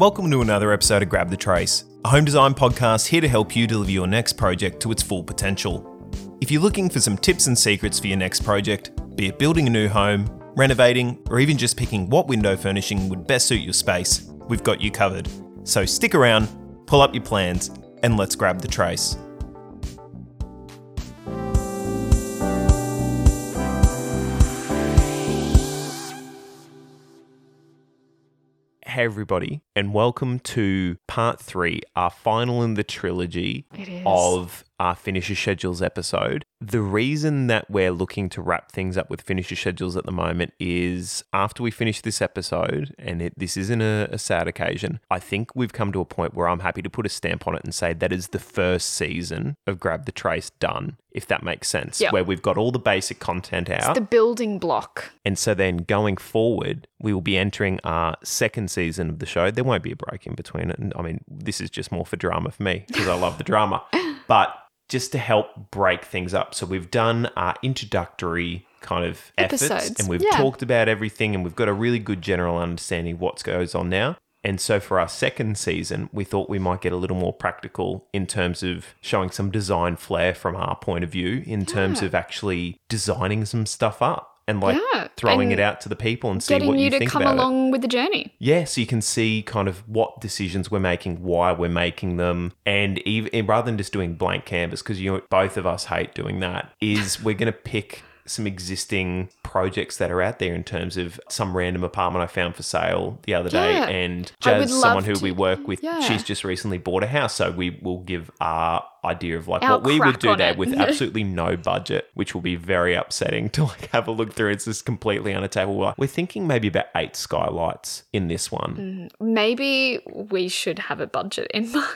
Welcome to another episode of Grab the Trace, a home design podcast here to help you deliver your next project to its full potential. If you're looking for some tips and secrets for your next project, be it building a new home, renovating, or even just picking what window furnishing would best suit your space, we've got you covered. So stick around, pull up your plans, and let's grab the trace. Hey, everybody, and welcome to part three, our final in the trilogy It is. of our finisher schedules episode. The reason that we're looking to wrap things up with finisher schedules at the moment is after we finish this episode, and it, this isn't a, a sad occasion, I think we've come to a point where I'm happy to put a stamp on it and say that is the first season of Grab the Trace done, if that makes sense. Yeah. Where we've got all the basic content out. the building block. And so then going forward, we will be entering our second season of the show. There won't be a break in between it. And I mean, this is just more for drama for me because I love the drama. But just to help break things up. So we've done our introductory kind of efforts Episodes, and we've yeah. talked about everything and we've got a really good general understanding of what goes on now. And so for our second season, we thought we might get a little more practical in terms of showing some design flair from our point of view, in terms Yeah. of actually designing some stuff up and like Yeah, throwing and it out to the people and see Getting what you, you to think come about it. along with the journey. Yeah, so you can see kind of what decisions we're making, why we're making them, and even rather than just doing blank canvas, because you both of us hate doing that, is we're going to pick some existing projects that are out there in terms of some random apartment I found for sale the other day, Yeah. and Jazz, someone who we work with, yeah. she's just recently bought a house, so we will give our idea of like Our what we would do there it. with absolutely no budget, which will be very upsetting to like have a look through. It's just completely unattainable. We're thinking maybe about eight skylights in this one. Mm, maybe we should have a budget in mind.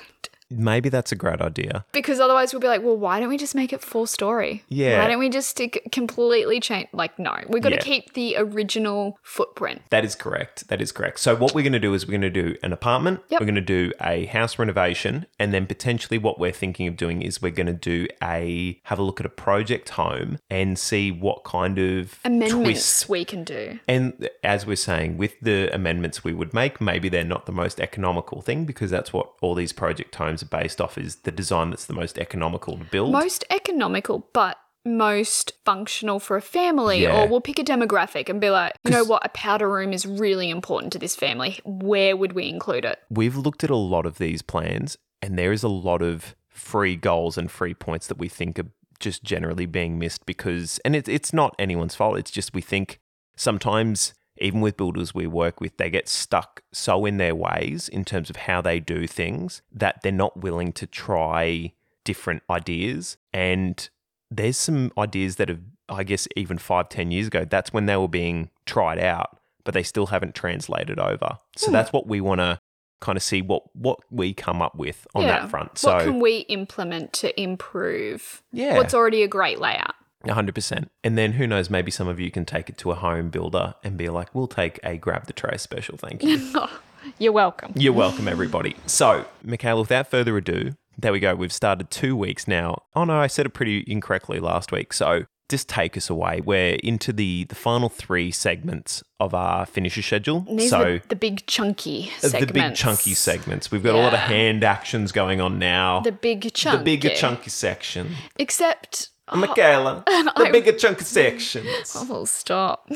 Maybe that's a great idea. Because otherwise we'll be like, well, why don't we just make it full story? Yeah. Why don't we just stick completely change? Like, no, we've got Yeah. to keep the original footprint. That is correct. That is correct. So what we're going to do is we're going to do an apartment. Yep. We're going to do a house renovation, and then potentially what we're thinking of doing is we're going to do a have a look at a project home and see what kind of Amendments twists we can do. And as we're saying, with the amendments we would make, maybe they're not the most economical thing because that's what all these project homes are based off is the design that's the most economical to build. Most economical, but most functional for a family. Yeah. Or we'll pick a demographic and be like, you know what, a powder room is really important to this family. Where would we include it? We've looked at a lot of these plans, and there is a lot of free goals and free points that we think are just generally being missed because, and it, it's not anyone's fault. It's just we think sometimes, even with builders we work with, they get stuck so in their ways in terms of how they do things that they're not willing to try different ideas. And there's some ideas that have, I guess, even five, ten years ago, that's when they were being tried out, but they still haven't translated over. So Hmm. that's what we want to kind of see what what we come up with on that front. So what can we implement to improve yeah, what's already a great layout? Hundred percent. And then who knows? Maybe some of you can take it to a home builder and be like, "We'll take a grab the trace special, thank you." You're welcome. You're welcome, everybody. So, Michaela, without further ado, there we go. We've started two weeks now. Oh no, I said it pretty incorrectly last week. So just take us away. We're into the the final three segments of our finisher schedule. These so the, big chunky the big chunky segments. We've got a lot of hand actions going on now. The big chunky. the bigger chunky section. Except, Michaela, the I- bigger chunky sections. oh, stop.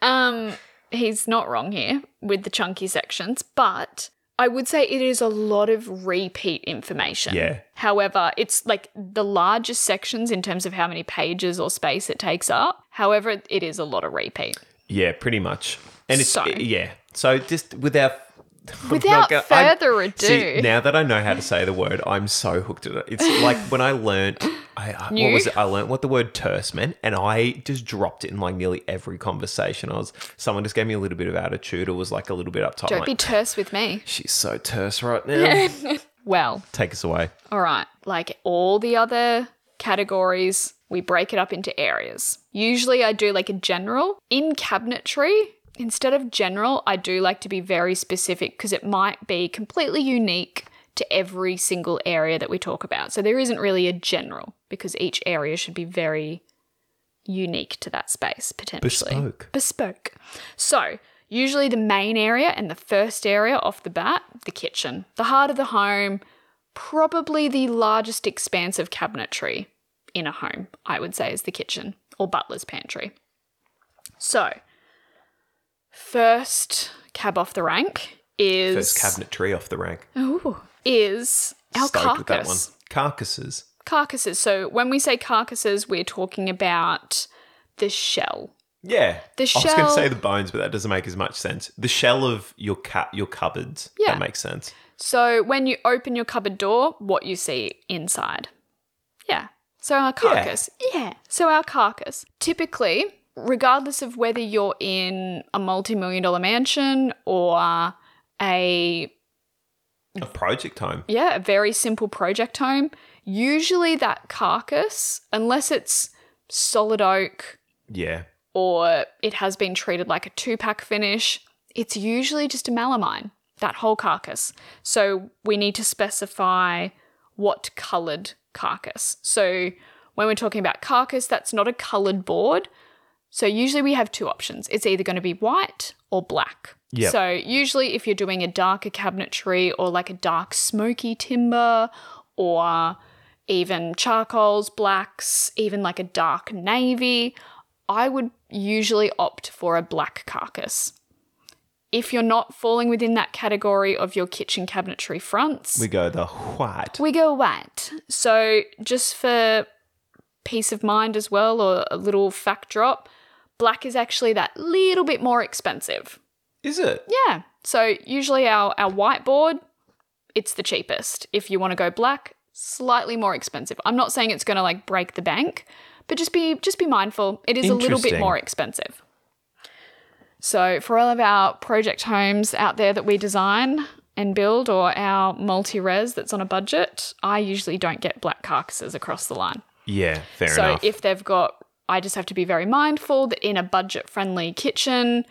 Um, he's not wrong here with the chunky sections, but I would say it is a lot of repeat information. Yeah. However, it's like the largest sections in terms of how many pages or space it takes up. However, it is a lot of repeat. Yeah, pretty much. And it's So- yeah. So just without I'm Without go- I'm- further ado. See, now that I know how to say the word, I'm so hooked at it. It's like when I learned, I, I- what was it? I learned what the word terse meant, and I just dropped it in like nearly every conversation. I was someone just gave me a little bit of attitude, or was like a little bit uptight. Don't like, be terse with me. She's so terse right now. Well, Take us away. All right, like all the other categories, we break it up into areas. Usually I do like a general. In cabinetry, instead of general, I do like to be very specific because it might be completely unique to every single area that we talk about. So there isn't really a general because each area should be very unique to that space potentially. Bespoke. Bespoke. So Usually the main area and the first area off the bat, the kitchen. The heart of the home, probably the largest expanse of cabinetry in a home, I would say, is the kitchen or butler's pantry. So, first cab off the rank is First cabinetry off the rank. Ooh, is our Stoked with that one. carcass. Carcasses. Carcasses. So when we say carcasses, we're talking about the shell. Yeah. The shell. I was going to say the bones, but that doesn't make as much sense. The shell of your cat, your cupboards. Yeah. That makes sense. So when you open your cupboard door, what you see inside. Yeah. So our carcass. Yeah. So our carcass. Typically, regardless of whether you're in a multi-million dollar mansion or a A project home. yeah, a very simple project home, usually that carcass, unless it's solid oak Yeah. or it has been treated like a two pack finish, it's usually just a melamine, that whole carcass. So we need to specify what coloured carcass. So when we're talking about carcass, that's not a coloured board. So usually we have two options. It's either going to be white or black. Yep. So usually if you're doing a darker cabinetry or like a dark smoky timber or even charcoals, blacks, even like a dark navy, I would usually opt for a black carcass. If you're not falling within that category of your kitchen cabinetry fronts, We go the white. we go white. So, just for peace of mind as well, or a little fact drop, black is actually that little bit more expensive. Is it? Yeah. So, usually our, our whiteboard, it's the cheapest. If you want to go black, slightly more expensive. I'm not saying it's going to like break the bank, but just be just be mindful. It is a little bit more expensive. So, for all of our project homes out there that we design and build, or our multi res that's on a budget, I usually don't get black carcasses across the line. Yeah, fair so, enough. So if they've got, I just have to be very mindful that in a budget friendly kitchen,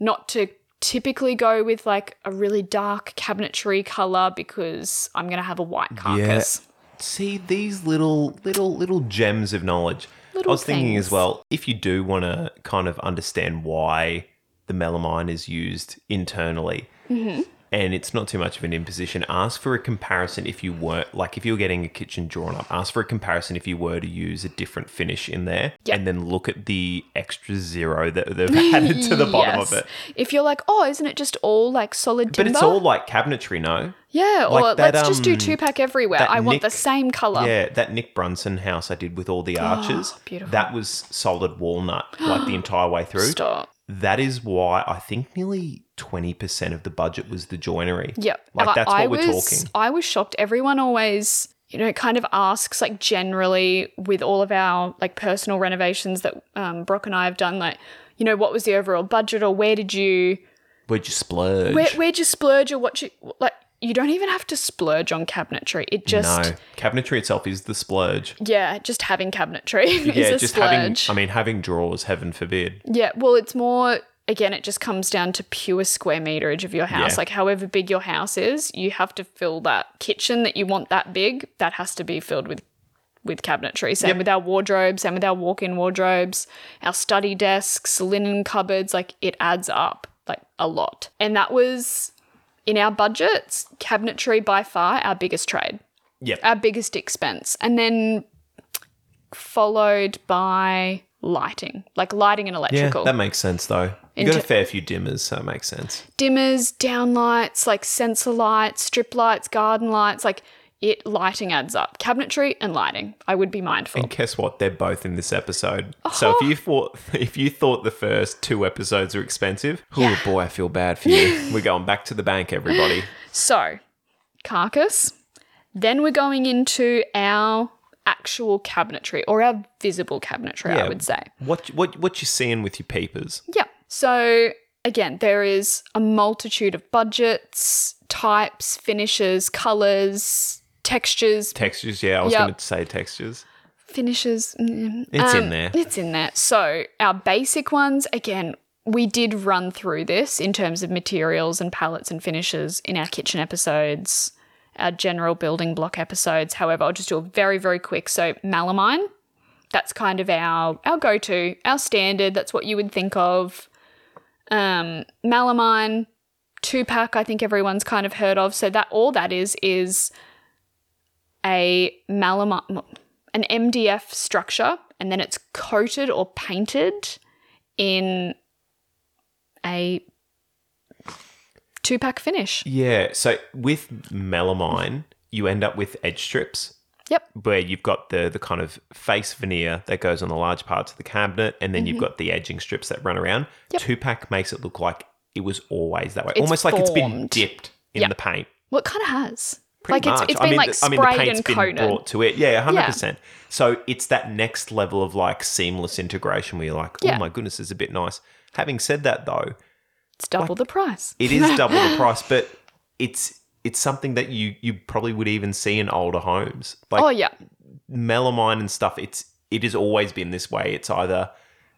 not to typically go with like a really dark cabinetry color because I'm going to have a white carcass. Yeah. See these little little little gems of knowledge. Little I was thinking as well, if you do want to kind of understand why the melamine is used internally, Mm-hmm. And it's not too much of an imposition, ask for a comparison if you weren't like if you're getting a kitchen drawn up, ask for a comparison if you were to use a different finish in there, Yep. and then look at the extra zero that they've added to the bottom of it. If you're like, oh, isn't it just all like solid timber? But it's all like cabinetry, no? yeah. like or that, let's just do um, two pack everywhere. I want the same color. Yeah, that Nick Brunson house I did with all the arches. Oh, beautiful. That was solid walnut like the entire way through. Stop. That is why I think nearly 20% of the budget was the joinery. Yep. Like that's I what we're was, talking. I was shocked. Everyone always, you know, kind of asks like generally with all of our like personal renovations that um, Brock and I have done, like, you know, what was the overall budget or where did you Where'd you splurge? where where'd you splurge or what you like you don't even have to splurge on cabinetry. It just no, cabinetry itself is the splurge. yeah, just having cabinetry is a just splurge. having, I mean, having drawers, heaven forbid. Yeah, well, it's more again. It just comes down to pure square meterage of your house. Yeah. Like, however big your house is, you have to fill that kitchen that you want that big. That has to be filled with with cabinetry. Same Yep. with our wardrobes. Same with our walk-in wardrobes, our study desks, linen cupboards. Like, it adds up like a lot. And that was in our budgets. Cabinetry by far our biggest trade Yep. our biggest expense. And then followed by lighting, like lighting and electrical. yeah, electrical. that makes sense though. You got a fair few dimmers, so it makes sense. Dimmers, downlights, like sensor lights, strip lights, garden lights, like it lighting adds up. Cabinetry and lighting. I would be mindful. And guess what? They're both in this episode. So if oh. you thought if you thought the first two episodes were expensive, oh boy, I feel bad for you. We're going back to the bank, everybody. So, carcass. Then we're going into our actual cabinetry or our visible cabinetry, I would say. What what what you seeing with your peepers? Yeah. So again, there is a multitude of budgets, types, finishes, colors, textures, Textures, yeah, I was Yep. going to say textures. finishes. mm, It's in um, there. It's in there. So our basic ones, again, we did run through this in terms of materials and palettes and finishes in our kitchen episodes, our general building block episodes. However, I'll just do a very, very quick. So melamine, that's kind of our our go-to, our standard. That's what you would think of. Um, melamine, two pack, I think everyone's kind of heard of. So that all that is is a melamine, an MDF structure, and then it's coated or painted in a two pack finish. Yeah. So with melamine, you end up with edge strips. Yep. Where you've got the the kind of face veneer that goes on the large parts of the cabinet, and then you've got the edging strips that run around. Mm-hmm. Yep. Two pack makes it look like it was always that way, It's almost like it's been dipped in Yeah. the paint. Well, it kind of has. Pretty like much. it's it's I been mean, like the- I mean, the paint's and been coated. brought to it. Yeah, hundred Yeah. percent. So it's that next level of like seamless integration where you're like, Yeah. oh my goodness, this is a bit nice. Having said that, though, It's double the price. it is double the price, but it's it's something that you you probably would even see in older homes, like oh yeah, melamine and stuff. It's it has always been this way. It's either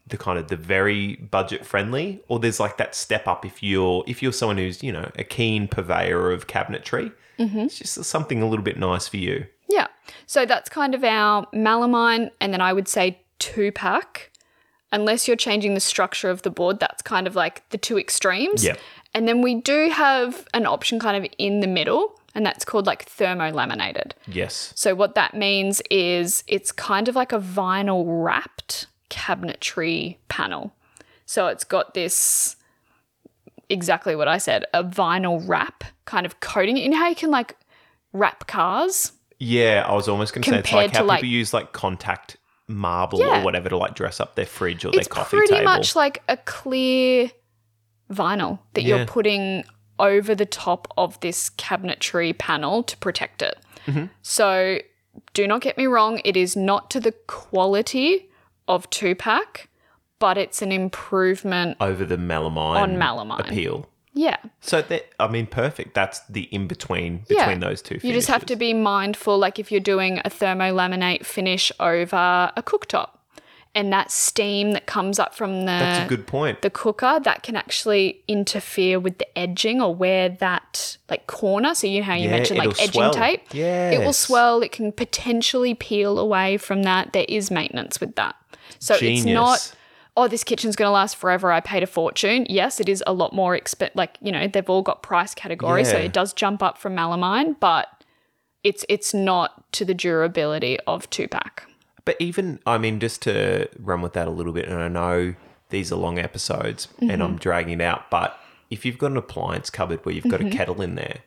the kind of the very budget friendly, or there's like that step up if you're if you're someone who's you know a keen purveyor of cabinetry. Mm-hmm. It's just something a little bit nice for you. yeah. So that's kind of our melamine, and then I would say two pack. Unless you're changing the structure of the board, that's kind of like the two extremes. Yep. And then we do have an option kind of in the middle, and that's called like thermolaminated. Yes. So what that means is it's kind of like a vinyl wrapped cabinetry panel. So it's got this exactly what I said, a vinyl wrap kind of coating. You know how you can like wrap cars? Yeah, I was almost going to say it's like how like- people use like contact marble Yeah. or whatever to like dress up their fridge or It's their coffee pretty table. Pretty much like a clear vinyl that Yeah. you're putting over the top of this cabinetry panel to protect it. Mm-hmm. So do not get me wrong, it is not to the quality of two pack, but it's an improvement. over the melamine On melamine. appeal. Yeah. So that I mean, perfect. That's the in between Yeah. between those two. You just have to be mindful, like if you're doing a thermolaminate finish over a cooktop, and that steam that comes up from the That's a good point. the cooker that can actually interfere with the edging or where that like corner. So you know how you Yeah, mentioned like it'll edging swell. tape. It will Yes. swell. It can potentially peel away from that. There is maintenance with that. So it's not. Oh, this kitchen's going to last forever. I paid a fortune. Yes, it is a lot more exp. Like you know, they've all got price categories, so Yeah. it does jump up from melamine, but it's it's not to the durability of two pack. But even, I mean, just to run with that a little bit, and I know these are long episodes and Mm-hmm. I'm dragging it out, but if you've got an appliance cupboard where you've got a kettle in there,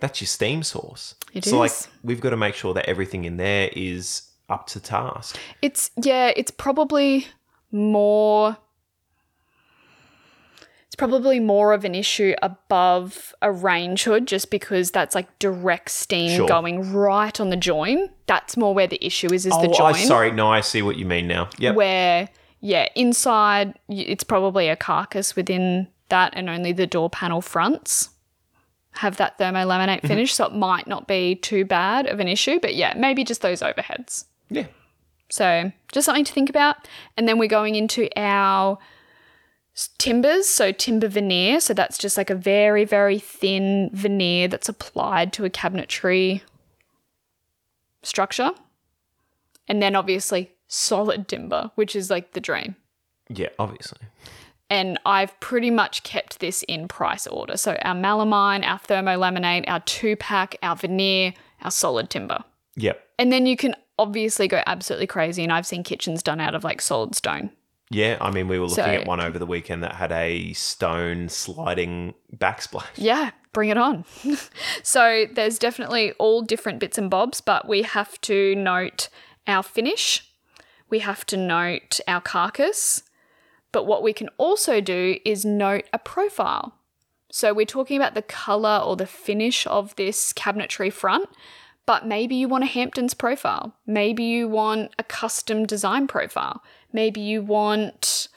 that's your steam source. Mm-hmm. It so, like, we've got to make sure that everything in there is up to task. It's yeah, it's probably more probably more of an issue above a range hood just because that's like direct steam Sure. going right on the join. That's more where the issue is is the oh, join. I, sorry. No, I see what you mean now. Yeah. Where yeah, inside it's probably a carcass within that and only the door panel fronts have that thermolaminate Mm-hmm. finish, so it might not be too bad of an issue, but yeah, maybe just those overheads. yeah. So just something to think about. And then we're going into our timbers. So timber veneer. So that's just like a very, very thin veneer that's applied to a cabinetry structure. And then obviously solid timber, which is like the dream. Yeah, obviously. And I've pretty much kept this in price order. So our melamine, our thermolaminate, our two pack, our veneer, our solid timber. Yep. And then you can obviously go absolutely crazy. And I've seen kitchens done out of like solid stone. Yeah, I mean, we were looking So- at one over the weekend that had a stone sliding backsplash. Yeah, bring it on. so there's definitely all different bits and bobs, but we have to note our finish. We have to note our carcass. But what we can also do is note a profile. So we're talking about the color or the finish of this cabinetry front, but maybe you want a Hamptons profile. Maybe you want a custom design profile. Maybe you want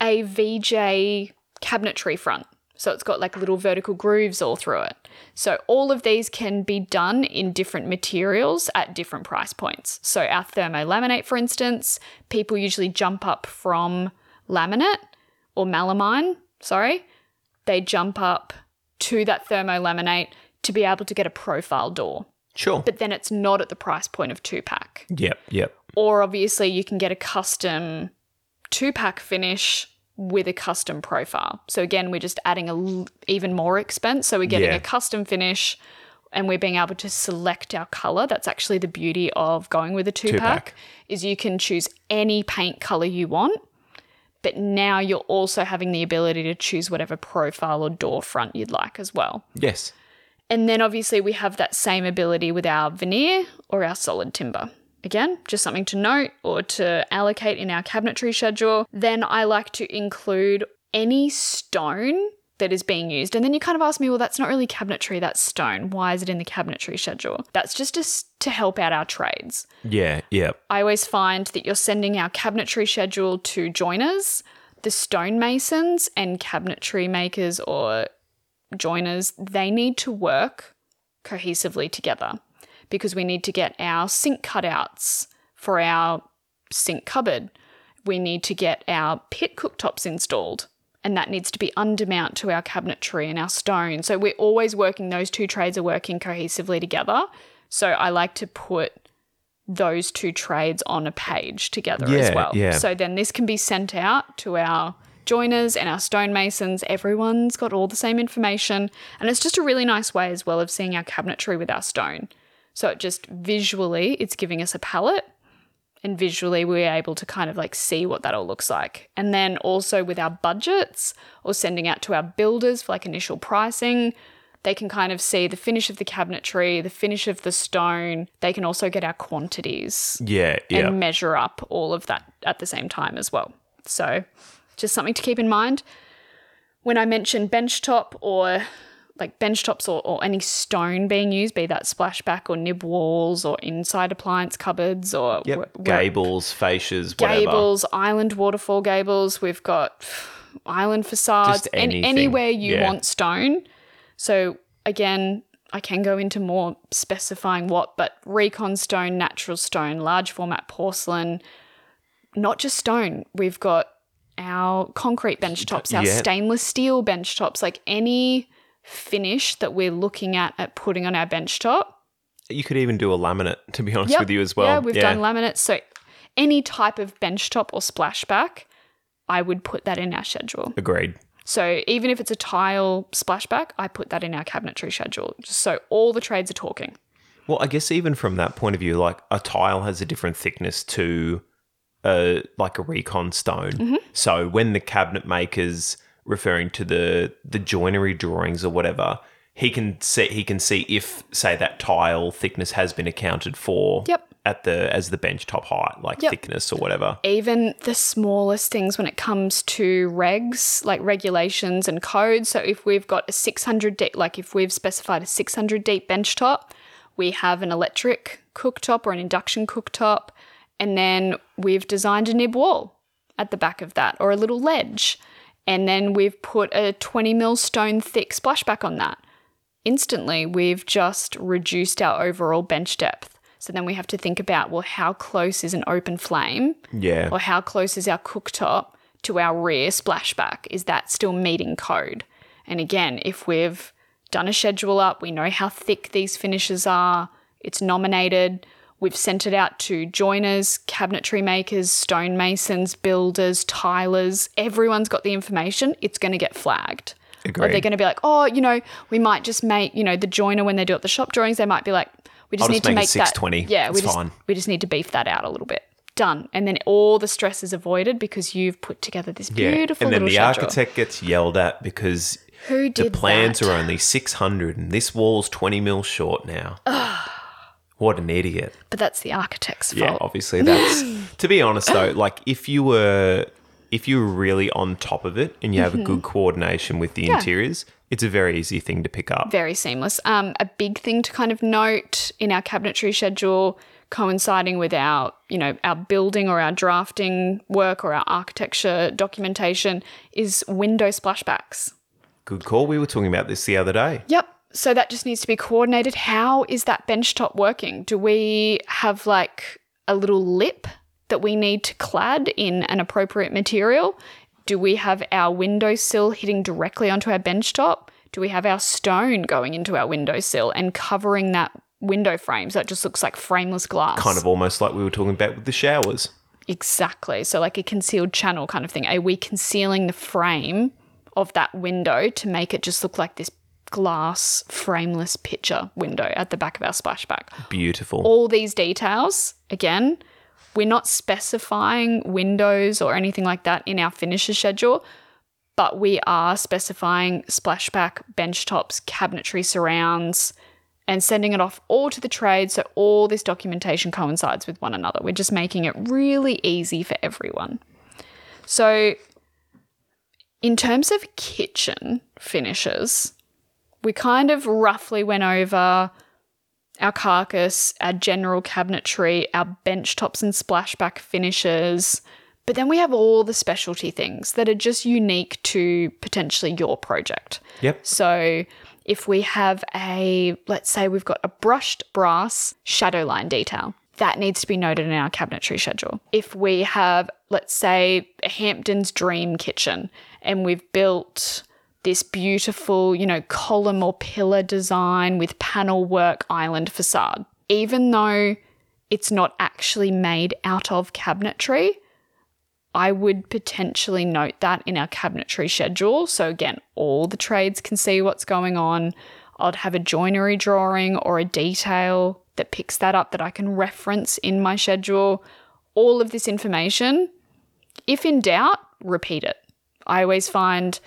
a VJ cabinetry front. So it's got like little vertical grooves all through it. So all of these can be done in different materials at different price points. So our thermo laminate, for instance, people usually jump up from laminate or melamine, sorry, they jump up to that thermo laminate to be able to get a profile door. Sure. But then it's not at the price point of two pack. Yep, yep. Or obviously you can get a custom two pack finish with a custom profile. So again, we're just adding a l- even more expense. So we're getting Yeah. a custom finish and we're being able to select our color. That's actually the beauty of going with a two, Two-pack. pack is you can choose any paint color you want. But now you're also having the ability to choose whatever profile or door front you'd like as well. Yes. And then obviously we have that same ability with our veneer or our solid timber. Again, just something to note or to allocate in our cabinetry schedule. Then I like to include any stone that is being used. And then you kind of ask me, well, that's not really cabinetry, that's stone. Why is it in the cabinetry schedule? That's just to, to help out our trades. Yeah. Yeah. I always find that you're sending our cabinetry schedule to joiners, the stonemasons, and cabinetry makers or joiners. They need to work cohesively together because we need to get our sink cutouts for our sink cupboard. We need to get our pit cooktops installed. And that needs to be undermount to our cabinetry and our stone. So we're always working, those two trades are working cohesively together. So I like to put those two trades on a page together as well. yeah. So then this can be sent out to our joiners and our stonemasons. Everyone's got all the same information. And it's just a really nice way as well of seeing our cabinetry with our stone. So it just visually, it's giving us a palette. And visually, we're able to kind of like see what that all looks like. And then also with our budgets or sending out to our builders for like initial pricing, they can kind of see the finish of the cabinetry, the finish of the stone. They can also get our quantities Yeah. Yeah. and measure up all of that at the same time as well. So, just something to keep in mind. When I mention benchtop or like benchtops or, or any stone being used, be that splashback or nib walls or inside appliance cupboards or Yep. where- Gables, fascias, whatever. gables, island waterfall gables. We've got island facades, any, anywhere you yeah. want stone. So again, I can go into more specifying what, but recon stone, natural stone, large format porcelain, not just stone. We've got our concrete bench tops, our Yeah. stainless steel bench tops, like any finish that we're looking at at putting on our bench top You could even do a laminate, to be honest Yep. with you as well. Yeah, we've done laminates. So any type of bench top or splashback, I would put that in our schedule. Agreed. So even if it's a tile splashback, I put that in our cabinetry schedule, just so all the trades are talking. Well, I guess even from that point of view, like a tile has a different thickness to a like a recon stone. Mm-hmm. So when the cabinet makers referring to the the joinery drawings or whatever, he can see he can see if say that tile thickness has been accounted for Yep. at the as the bench top height, like Yep. thickness or whatever. Even the smallest things when it comes to regs, like regulations and codes. So if we've got a 600 deep, like if we've specified a 600 deep bench top, we have an electric cooktop or an induction cooktop, and then we've designed a nib wall at the back of that or a little ledge. And then we've put a 20 mil stone thick splashback on that. Instantly, we've just reduced our overall bench depth. So then we have to think about well, how close is an open flame Yeah. or how close is our cooktop to our rear splashback? Is that still meeting code? And again, if we've done a schedule up, we know how thick these finishes are, it's nominated, we've sent it out to joiners, cabinetry makers, stonemasons, builders, tilers, everyone's got the information, it's going to get flagged. Or they're going to be like, oh, you know, we might just make, you know, the joiner when they do it the shop drawings, they might be like, we just I'll need just to make make it that 620. Yeah, we just fine. we just need to beef that out a little bit. Done, and then all the stress is avoided because you've put together this beautiful. Yeah. and then little the schedule. architect gets yelled at because Who did the plans that? are only 600 and this wall's 20 mil short now. What an idiot. but that's the architect's fault. Yeah, obviously that's to be honest though, like if you were if you were really on top of it and you have a good coordination with the Mm-hmm. Yeah. interiors, it's a very easy thing to pick up. Very seamless. Um, a big thing to kind of note in our cabinetry schedule, coinciding with our, you know, our building or our drafting work or our architecture documentation, is window splashbacks. Good call. We were talking about this the other day. Yep. So that just needs to be coordinated. How is that benchtop working? Do we have like a little lip that we need to clad in an appropriate material? Do we have our windowsill hitting directly onto our benchtop? Do we have our stone going into our windowsill and covering that window frame so it just looks like frameless glass? Kind of almost like we were talking about with the showers. Exactly. So, like a concealed channel kind of thing. Are we concealing the frame of that window to make it just look like this glass frameless picture window at the back of our splashback? Beautiful. All these details, again, we're not specifying windows or anything like that in our finisher schedule, but we are specifying splashback, bench tops, cabinetry surrounds, and sending it off all to the trade so all this documentation coincides with one another. We're just making it really easy for everyone. So, in terms of kitchen finishes, we kind of roughly went over our carcass, our general cabinetry, our bench tops and splashback finishes. But then we have all the specialty things that are just unique to potentially your project. Yep. So if we have a, let's say we've got a brushed brass shadow line detail, that needs to be noted in our cabinetry schedule. If we have, let's say, a Hampton's Dream Kitchen and we've built this beautiful, you know, column or pillar design with panel work island facade, even though it's not actually made out of cabinetry, I would potentially note that in our cabinetry schedule. So, again, all the trades can see what's going on. I'd have a joinery drawing or a detail that picks that up that I can reference in my schedule. All of this information, if in doubt, repeat it. I always find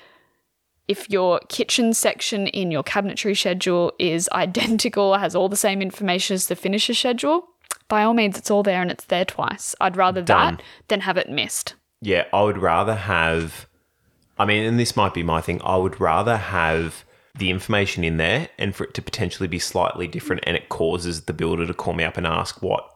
if your kitchen section in your cabinetry schedule is identical, has all the same information as the finisher schedule, by all means, it's all there and it's there twice. I'd rather Done. that than have it missed. Yeah, I would rather have. I mean, and this might be my thing. I would rather have the information in there and for it to potentially be slightly different, and it causes the builder to call me up and ask what,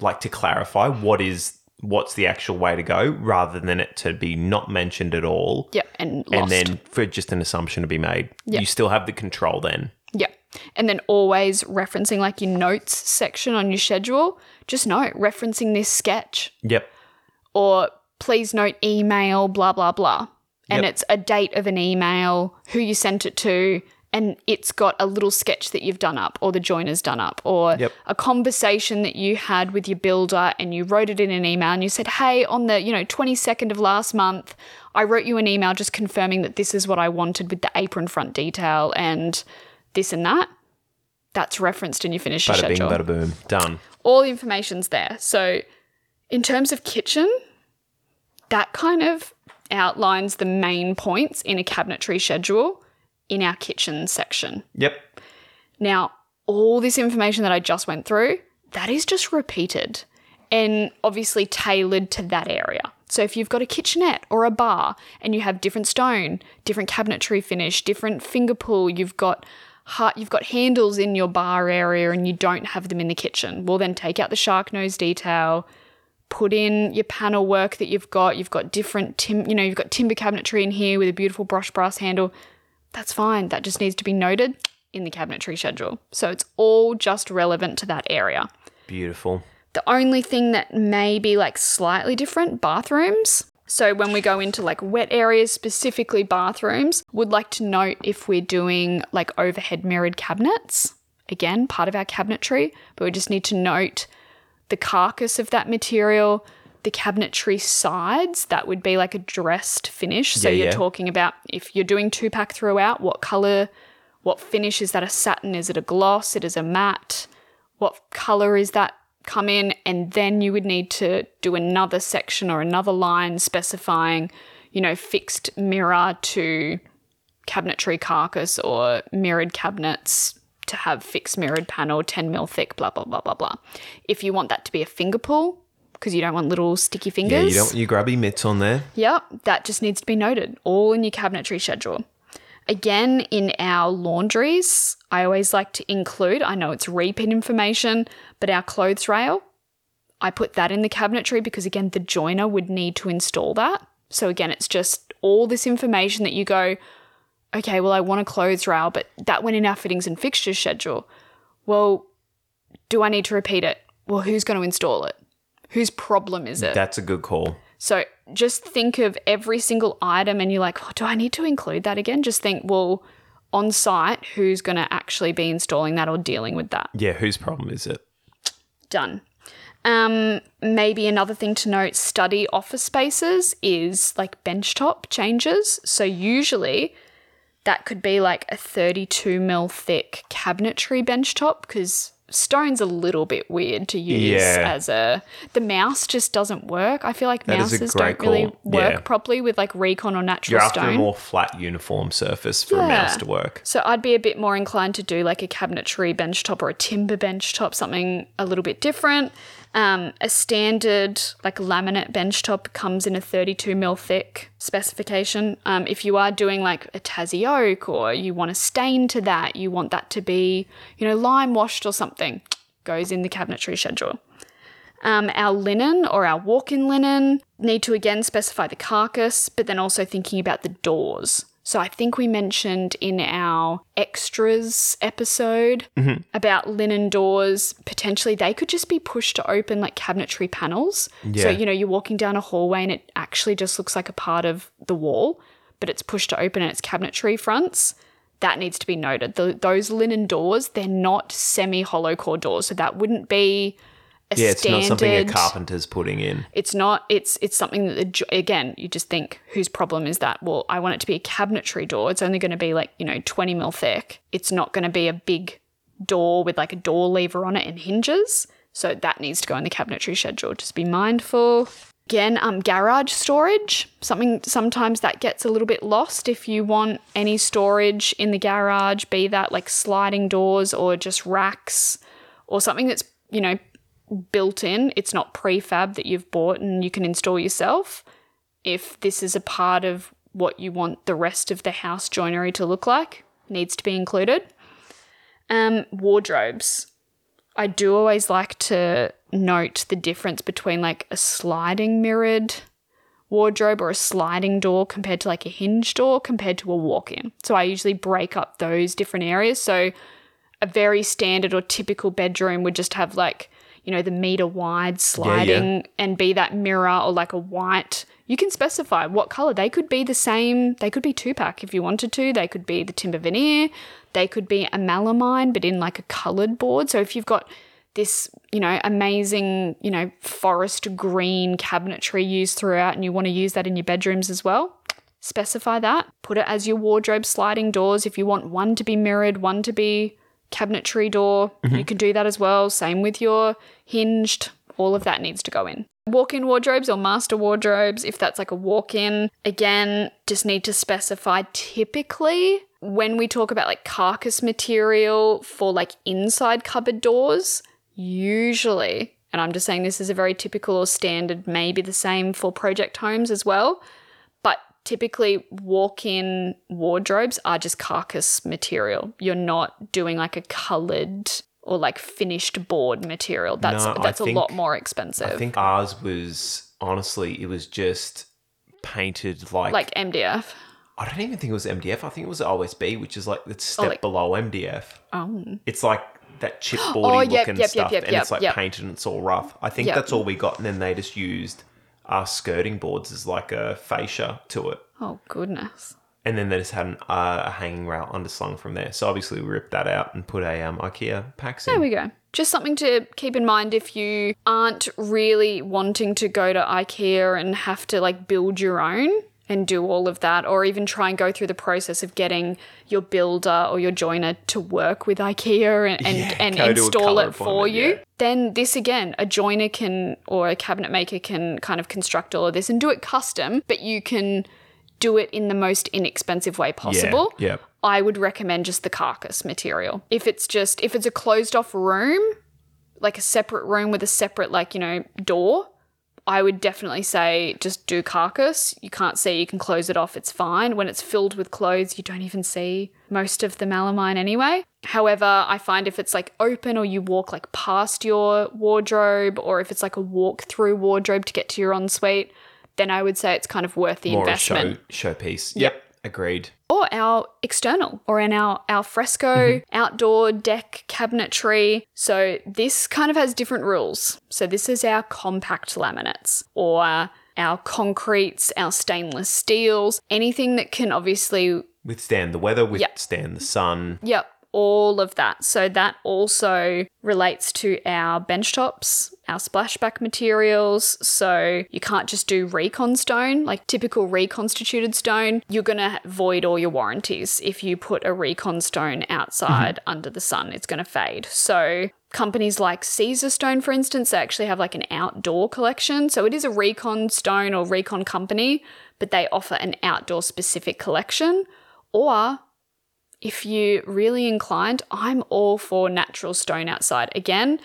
like, to clarify what is what's the actual way to go, rather than it to be not mentioned at all, Yep, and lost. and then for just an assumption to be made. Yeah. You still have the control then. Yeah. And then always referencing like your notes section on your schedule. Just note referencing this sketch Yep. or please note email, blah, blah, blah. And Yep. it's a date of an email, who you sent it to, and it's got a little sketch that you've done up or the joiner's done up or Yep. a conversation that you had with your builder and you wrote it in an email and you said, "Hey, on the, you know, 22nd of last month, I wrote you an email just confirming that this is what I wanted with the apron front detail and this and that." That's referenced in your finisher Bada bing, bada boom. Done. all the information's there. So, in terms of kitchen, that kind of outlines the main points in a cabinetry schedule in our kitchen section. Yep. Now, all this information that I just went through, that is just repeated and obviously tailored to that area. So if you've got a kitchenette or a bar and you have different stone, different cabinetry finish, different finger pull, you've got ha- you've got handles in your bar area and you don't have them in the kitchen. Well then take out the shark nose detail, put in your panel work that you've got. You've got different tim, you know, you've got timber cabinetry in here with a beautiful brush brass handle. That's fine. That just needs to be noted in the cabinetry schedule. So it's all just relevant to that area. Beautiful. The only thing that may be like slightly different, bathrooms. So when we go into like wet areas, specifically bathrooms, would like to note if we're doing like overhead mirrored cabinets. Again, part of our cabinetry, but we just need to note the carcass of that material, the cabinetry sides, that would be like a dressed finish. So Yeah, you're yeah. talking about if you're doing two pack throughout, what color, what finish is that a satin? Is it a gloss? It is a matte? What color is that come in? And then you would need to do another section or another line specifying, you know, fixed mirror to cabinetry carcass or mirrored cabinets to have fixed mirrored panel, 10 mil thick, blah, blah, blah, blah, blah. If you want that to be a finger pull, because you don't want little sticky fingers. Yeah, you don't want your grubby mitts on there. Yep, that just needs to be noted, all in your cabinetry schedule. Again, in our laundries, I always like to include, I know it's repeat information, but our clothes rail, I put that in the cabinetry because, again, the joiner would need to install that. So, again, it's just all this information that you go, okay, well, I want a clothes rail, but that went in our fittings and fixtures schedule. Well, do I need to repeat it? Well, who's going to install it? Whose problem is it? That's a good call. So just think of every single item and you're like, oh, do I need to include that again? Just think, well, on site, who's going to actually be installing that or dealing with that? Yeah, whose problem is it? Done. Um, maybe another thing to note study office spaces is like benchtop changes. So usually that could be like a 32 mil thick cabinetry benchtop because stone's a little bit weird to use Yeah. as a the mouse just doesn't work. I feel like That mouses don't really work Yeah. properly with like recon or natural You're after stone. a more flat, uniform surface for a mouse to work. So I'd be a bit more inclined to do like a cabinetry benchtop or a timber benchtop, something a little bit different. Um, a standard like laminate benchtop comes in a 32 mil thick specification. Um, if you are doing like a Tassie oak or you want a stain to that, you want that to be you know lime washed or something, goes in the cabinetry schedule. Um, our linen or our walk-in linen need to again specify the carcass, but then also thinking about the doors. So I think we mentioned in our extras episode mm-hmm. about linen doors, potentially they could just be pushed to open like cabinetry panels. So, you know, you're walking down a hallway and it actually just looks like a part of the wall, but it's pushed to open and it's cabinetry fronts. That needs to be noted. The, those linen doors, they're not semi hollow core doors. So that wouldn't be Yeah, it's standard. not something a carpenter's putting in. It's not. It's it's something that the again you just think whose problem is that? Well, I want it to be a cabinetry door. It's only going to be like you know twenty mil thick. It's not going to be a big door with like a door lever on it and hinges. So that needs to go in the cabinetry schedule. Just be mindful. Again, um, garage storage. Something sometimes that gets a little bit lost if you want any storage in the garage, be that like sliding doors or just racks or something that's you know built in. It's not prefab that you've bought and you can install yourself. If this is a part of what you want the rest of the house joinery to look like, needs to be included. Um, wardrobes. I do always like to note the difference between like a sliding mirrored wardrobe or a sliding door compared to like a hinge door compared to a walk-in. So I usually break up those different areas. So a very standard or typical bedroom would just have like you know the meter wide sliding and be that mirror or like a white you can specify what color. They could be the same. They could be two pack if you wanted to they could be the timber veneer. They could be a melamine but in like a colored board. So if you've got this you know amazing you know forest green cabinetry used throughout and you want to use that in your bedrooms as well specify that. Put it as your wardrobe sliding doors. If you want one to be mirrored, one to be cabinetry door, you mm-hmm. can do that as well. Same with your hinged. All of that needs to go in. Walk in wardrobes or master wardrobes, if that's like a walk in, again, just need to specify typically when we talk about like carcass material for like inside cupboard doors, usually, and I'm just saying this is a very typical or standard, maybe the same for project homes as well typically walk-in wardrobes are just carcass material. You're not doing like a colored or like finished board material. That's No, I that's a think- lot more expensive. I think ours was honestly, it was just painted like, like MDF. I don't even think it was MDF. I think it was OSB, which is like the oh, step like- below MDF. Oh. It's like that chipboardy Oh, yep, looking yep, stuff, yep, and it's like painted and it's all rough. I think that's all we got, and then they just used our skirting boards as like a fascia to it, Oh goodness. and then they just had an, uh, a hanging rail underslung from there. So obviously we ripped that out and put a um, IKEA packs There we go. Just something to keep in mind if you aren't really wanting to go to IKEA and have to like build your own and do all of that, or even try and go through the process of getting your builder or your joiner to work with IKEA and, and, Yeah, and go to a install it for you. yeah. Then this again, a joiner can or a cabinet maker can kind of construct all of this and do it custom, but you can do it in the most inexpensive way possible. Yeah. Yeah. I would recommend just the carcass material. If it's just if it's a closed off room, like a separate room with a separate like, you know, door, I would definitely say just do carcass. You can't see, you can close it off, it's fine. When it's filled with clothes, you don't even see most of the melamine anyway. However, I find if it's like open or you walk like past your wardrobe or if it's like a walk through wardrobe to get to your ensuite, then I would say it's kind of worth the More investment a show showpiece. Yep, agreed. or our external or in our alfresco mm-hmm. outdoor deck cabinetry so this kind of has different rules so this is our compact laminates or our concretes our stainless steels anything that can obviously Withstand the weather, withstand the sun. Yep, all of that. So that also relates to our bench tops our splashback materials. So you can't just do recon stone, like typical reconstituted stone. You're going to void all your warranties. If you put a recon stone outside mm-hmm. under the sun, it's going to fade. So companies like Caesarstone, for instance, they actually have like an outdoor collection. So it is a recon stone or recon company, but they offer an outdoor specific collection. Or if you're really inclined, I'm all for natural stone outside. Again,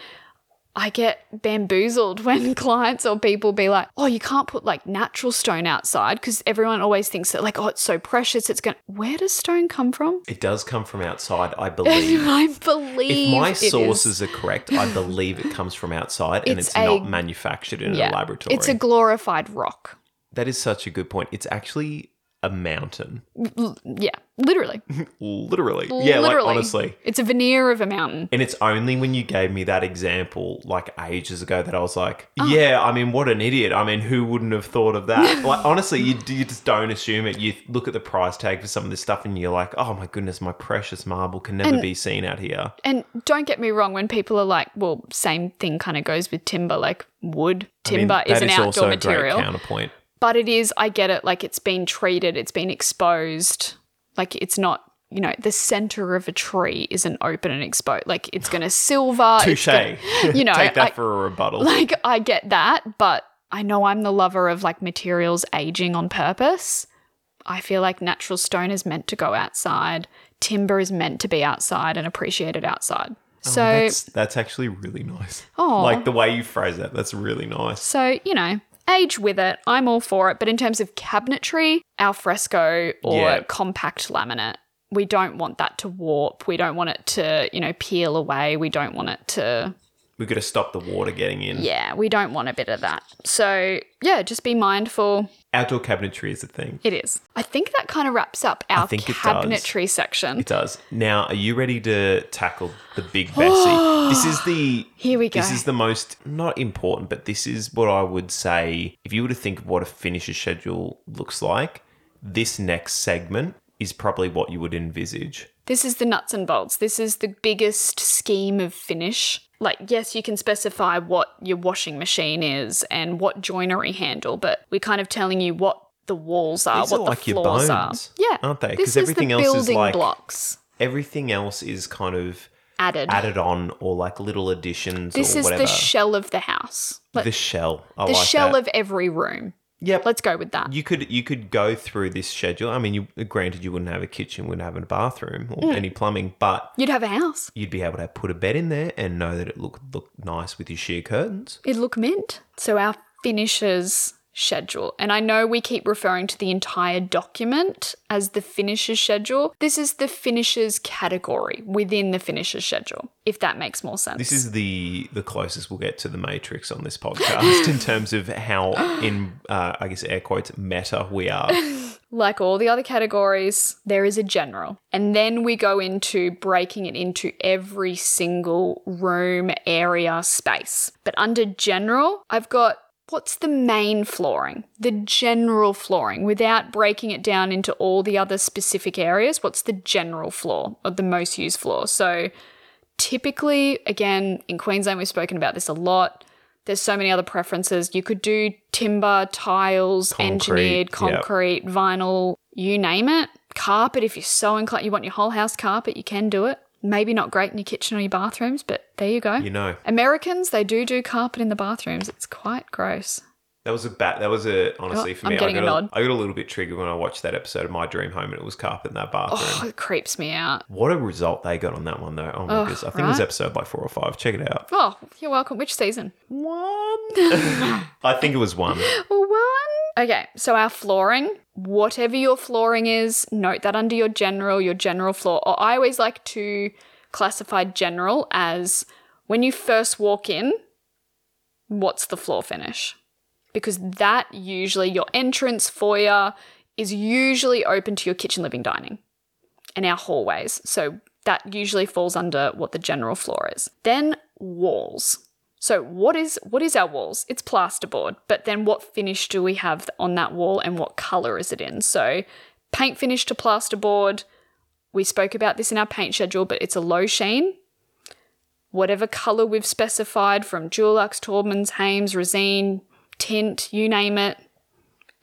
I get bamboozled when clients or people be like, "Oh, you can't put like natural stone outside because everyone always thinks that like, oh, it's so precious. It's going. to Where does stone come from? It does come from outside, I believe. I believe if my it is. sources are correct, I believe it comes from outside and It's it's, a- not manufactured in a laboratory. It's a glorified rock. that is such a good point. It's actually a mountain. L- yeah, literally. Literally. Yeah, like literally. honestly. It's a veneer of a mountain. And it's only when you gave me that example like ages ago that I was like, Oh. yeah, I mean, what an idiot. I mean, who wouldn't have thought of that? like, honestly, you, you just don't assume it. You look at the price tag for some of this stuff and you're like, oh my goodness, my precious marble can never And- be seen out here. And don't get me wrong, when people are like, well, same thing kind of goes with timber, like wood. Timber I mean, is an outdoor also material. counterpoint. But it is i get it like it's been treated it's been exposed like it's not you know the center of a tree isn't open and exposed like it's gonna silver it's Touche. gonna- you know Take that I- for a rebuttal. like i get that but i know i'm the lover of like materials aging on purpose i feel like natural stone is meant to go outside timber is meant to be outside and appreciated outside oh, so Oh, that's, that's actually really nice. Aw. Like the way you phrase that, that's really nice. So, you know, age with it. I'm all for it. But in terms of cabinetry, al fresco or Yeah. compact laminate, we don't want that to warp. We don't want it to, you know, peel away. We don't want it to, We've got to stop the water getting in. yeah, we don't want a bit of that. So, yeah, just be mindful. Outdoor cabinetry is a thing. It is. I think that kind of wraps up our think it cabinetry section. It does. Now, are you ready to tackle the big Bessie? this is the Here we go. This is the most not important, but this is what I would say if you were to think of what a finisher schedule looks like, this next segment is probably what you would envisage. This is the nuts and bolts. This is the biggest scheme of finish. Like, yes, you can specify what your washing machine is and what joinery handle, but we're kind of telling you what the walls are, These what are the like your floors bones, are. Yeah, aren't they? because everything the else is like- blocks Everything else is kind of added. added on or like little additions this or is whatever. the shell of the house, like the shell. I the like shell that. of every room. Yep. Let's go with that. you could you could go through this schedule. I mean, you granted you wouldn't have a kitchen, wouldn't have a bathroom or Mm. any plumbing, but You'd have a house. you'd be able to put a bed in there and know that it looked look nice with your sheer curtains. It'd look mint. So our finishers schedule. And I know we keep referring to the entire document as the finishers schedule. This is the finishers category within the finishers schedule, if that makes more sense. This is the the closest we'll get to the Matrix on this podcast in terms of how, in uh, I guess air quotes, meta we are. like all the other categories, there is a general. And then we go into breaking it into every single room, area, space. But under general, I've got what's the main flooring? The general flooring without breaking it down into all the other specific areas. What's the general floor or the most used floor? So typically, again, in Queensland, we've spoken about this a lot. There's so many other preferences. You could do timber, tiles, Concrete, engineered, yep. concrete, vinyl, you name it. Carpet, if you're so inclined, you want your whole house carpet, you can do it. Maybe not great in your kitchen or your bathrooms, but there you go. You know, Americans, they do do carpet in the bathrooms. It's quite gross. That was a bat. That was a honestly Oh, for I'm me. I a got. I got a little bit triggered when I watched that episode of My Dream Home and it was carpet in that bathroom. Oh, it creeps me out. What a result they got on that one though. Oh my Oh, goodness. I think it was episode like four or five. Check it out. Oh, you're welcome. Which season? One. I think it was one. One. Okay, so our flooring, whatever your flooring is, note that under your general, your general floor. Or I always like to classify general as when you first walk in, what's the floor finish? Because that usually, your entrance foyer is usually open to your kitchen, living, dining, and our hallways. So that usually falls under what the general floor is. Then walls. So what is what is our walls? It's plasterboard, but then what finish do we have on that wall and what color is it in? So paint finish to plasterboard. We spoke about this in our paint schedule, but it's a low sheen. whatever color we've specified from Dulux, Taubmans, Haymes, Resene, Tint, you name it,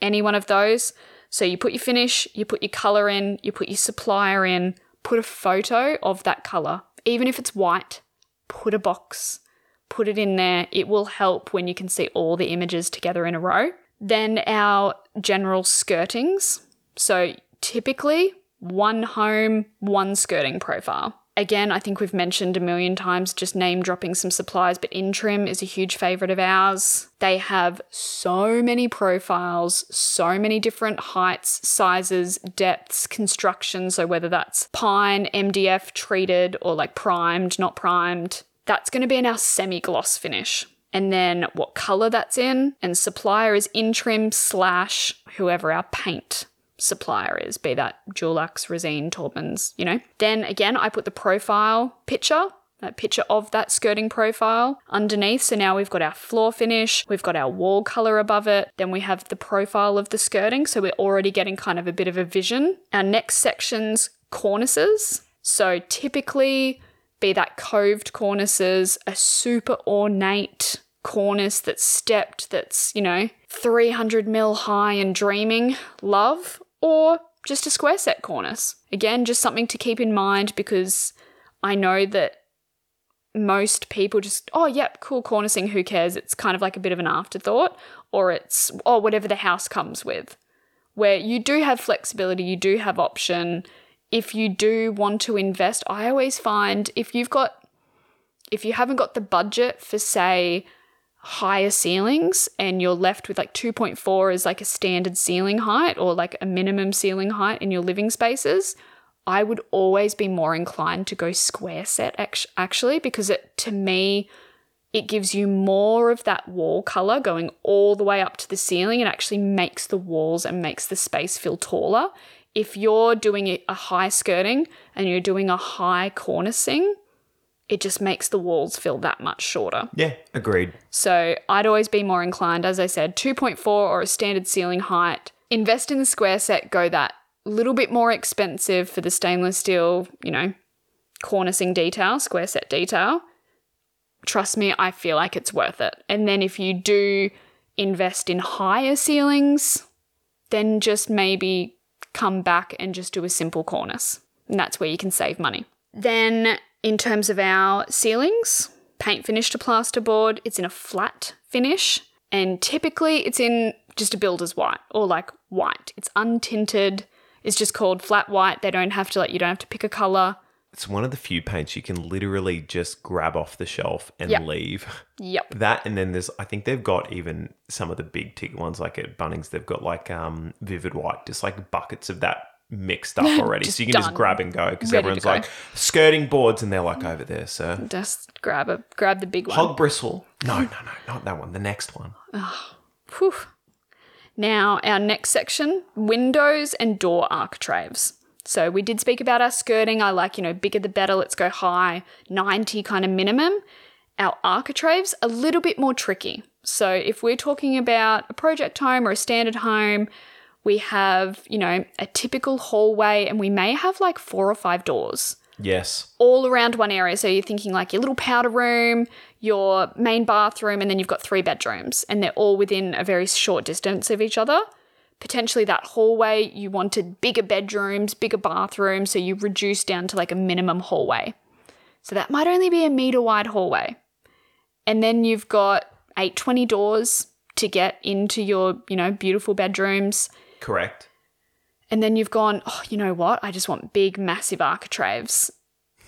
any one of those. So you put your finish, you put your color in, you put your supplier in, put a photo of that color, even if it's white, put a box, put it in there. It will help when you can see all the images together in a row. Then our general skirtings. So typically one home, one skirting profile. Again, I think we've mentioned a million times just name dropping some supplies, but Intrim is a huge favorite of ours. They have so many profiles, so many different heights, sizes, depths, construction. So whether that's pine, MDF treated, or like primed, not primed, that's going to be in our semi gloss finish. And then what color that's in, and supplier is Intrim slash whoever our paint supplier is, be that Dulux, Resene, Taubmans, you know. Then again, I put the profile picture, that picture of that skirting profile underneath. So now we've got our floor finish, we've got our wall color above it, then we have the profile of the skirting. So we're already getting kind of a bit of a vision. Our next section's cornices. So typically, be that coved cornices, a super ornate cornice that's stepped, that's, you know, 300 mil high and dreaming, love, or just a square set cornice. Again, just something to keep in mind because I know that most people just, oh, yep, cool cornicing, who cares? It's kind of like a bit of an afterthought, or it's, oh, whatever the house comes with, where you do have flexibility, you do have option. If you do want to invest, I always find if you've got, if you haven't got the budget for, say, higher ceilings and you're left with like 2.4 as like a standard ceiling height or like a minimum ceiling height in your living spaces, I would always be more inclined to go square set actually because it to me it gives you more of that wall color going all the way up to the ceiling and actually makes the walls and makes the space feel taller. If you're doing a high skirting and you're doing a high cornicing, it just makes the walls feel that much shorter. Yeah, agreed. So I'd always be more inclined, as I said, 2.4 or a standard ceiling height. Invest in the square set, go that little bit more expensive for the stainless steel, you know, cornicing detail, square set detail. Trust me, I feel like it's worth it. And then if you do invest in higher ceilings, then just maybe come back and just do a simple cornice. And that's where you can save money. Then in terms of our ceilings, paint finish to plasterboard, it's in a flat finish, and typically it's in just a builder's white or like white. It's untinted. It's just called flat white. They don't have to like you don't have to pick a color. It's one of the few paints you can literally just grab off the shelf and Yep. leave. Yep. That and then there's I think they've got even some of the big ticket ones like at Bunnings they've got like um vivid white, just like buckets of that mixed up already. Just so you can just grab and go because everyone's go. like skirting boards and they're like over there, sir. Just grab a grab the big one. Hog bristle. No, no, no, not that one. The next one. Whew. Now, our next section windows and door architraves. So, we did speak about our skirting. I like, you know, bigger the better, let's go high, 90 kind of minimum. Our architraves, a little bit more tricky. So, if we're talking about a project home or a standard home, we have, you know, a typical hallway and we may have like four or five doors Yes. all around one area. So you're thinking like your little powder room, your main bathroom, and then you've got three bedrooms, and they're all within a very short distance of each other. Potentially, that hallway, you wanted bigger bedrooms, bigger bathrooms, so you reduce down to like a minimum hallway. So that might only be a meter wide hallway. And then you've got 820 doors to get into your, you know, beautiful bedrooms. Correct. And then you've gone, oh, you know what? I just want big, massive architraves.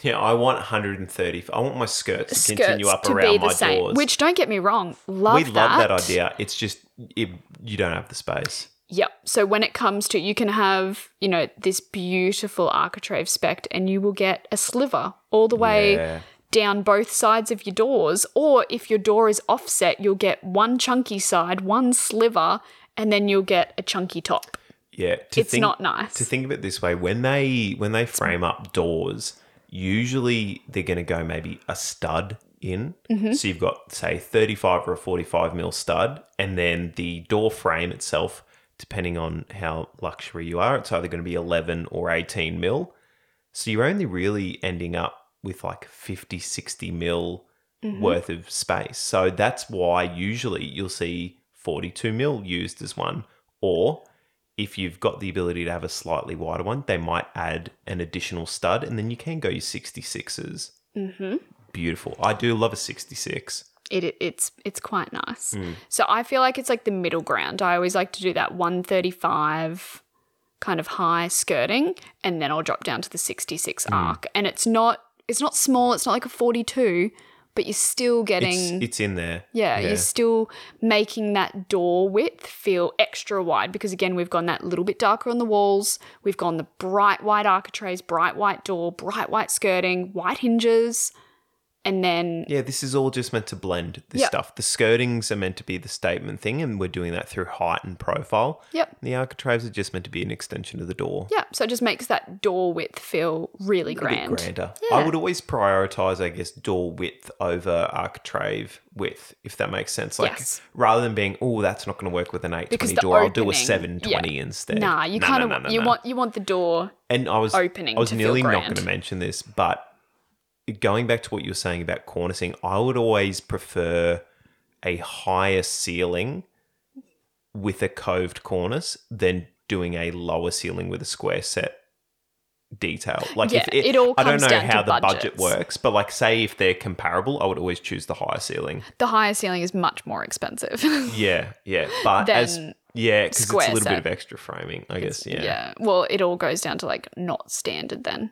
Yeah, I want 130. I want my skirts to skirts continue up to around be the my same. doors. Which don't get me wrong, love that. we that. love that idea. It's just it, you don't have the space. Yep. So when it comes to you can have, you know, this beautiful architrave spec and you will get a sliver all the way Yeah. down both sides of your doors. Or if your door is offset, you'll get one chunky side, one sliver, and then you'll get a chunky top. Yeah, to It's not nice. To think of it this way, when they when they frame up doors, usually they're going to go maybe a stud in. Mm-hmm. So you've got say 35 or a 45 mil stud, and then the door frame itself, depending on how luxury you are, it's either going to be 11 or 18 mil. So you're only really ending up with like 50, 60 mil worth of space. So that's why usually you'll see 42 mil used as one. Or if you've got the ability to have a slightly wider one, they might add an additional stud and then you can go your 66s. Mm-hmm. Beautiful. I do love a 66. It, it it's it's quite nice. Mm. So I feel like it's like the middle ground. I always like to do that 135 kind of high skirting and then I'll drop down to the 66 Mm. arc. And it's not it's not small, it's not like a 42, but you're still getting It's, it's in there. yeah, you're still making that door width feel extra wide because again, we've gone that little bit darker on the walls. We've gone the bright white architraves, bright white door, bright white skirting, white hinges, and then Yeah, this is all just meant to blend this Yep. stuff. The skirtings are meant to be the statement thing, and we're doing that through height and profile. yep, The architraves are just meant to be an extension of the door. yeah. So it just makes that door width feel really grand. grander. Yeah. I would always prioritize, I guess, door width over architrave width, if that makes sense. Like Yes. rather than being, oh, that's not going to work with an eight Because twenty the door, I'll do a seven twenty yeah. instead. Nah, you No, kind of no, no, you want you want the door. And I was opening I was nearly not going to mention this, but going back to what you were saying about cornicing, I would always prefer a higher ceiling with a coved cornice than doing a lower ceiling with a square set detail. Like Yeah, if it all I don't know how the budget works, but like say if they're comparable, I would always choose the higher ceiling. The higher ceiling is much more expensive. Yeah, yeah, but as yeah, because it's a little bit of extra framing, I guess. Yeah. yeah. Well, it all goes down to like not standard then.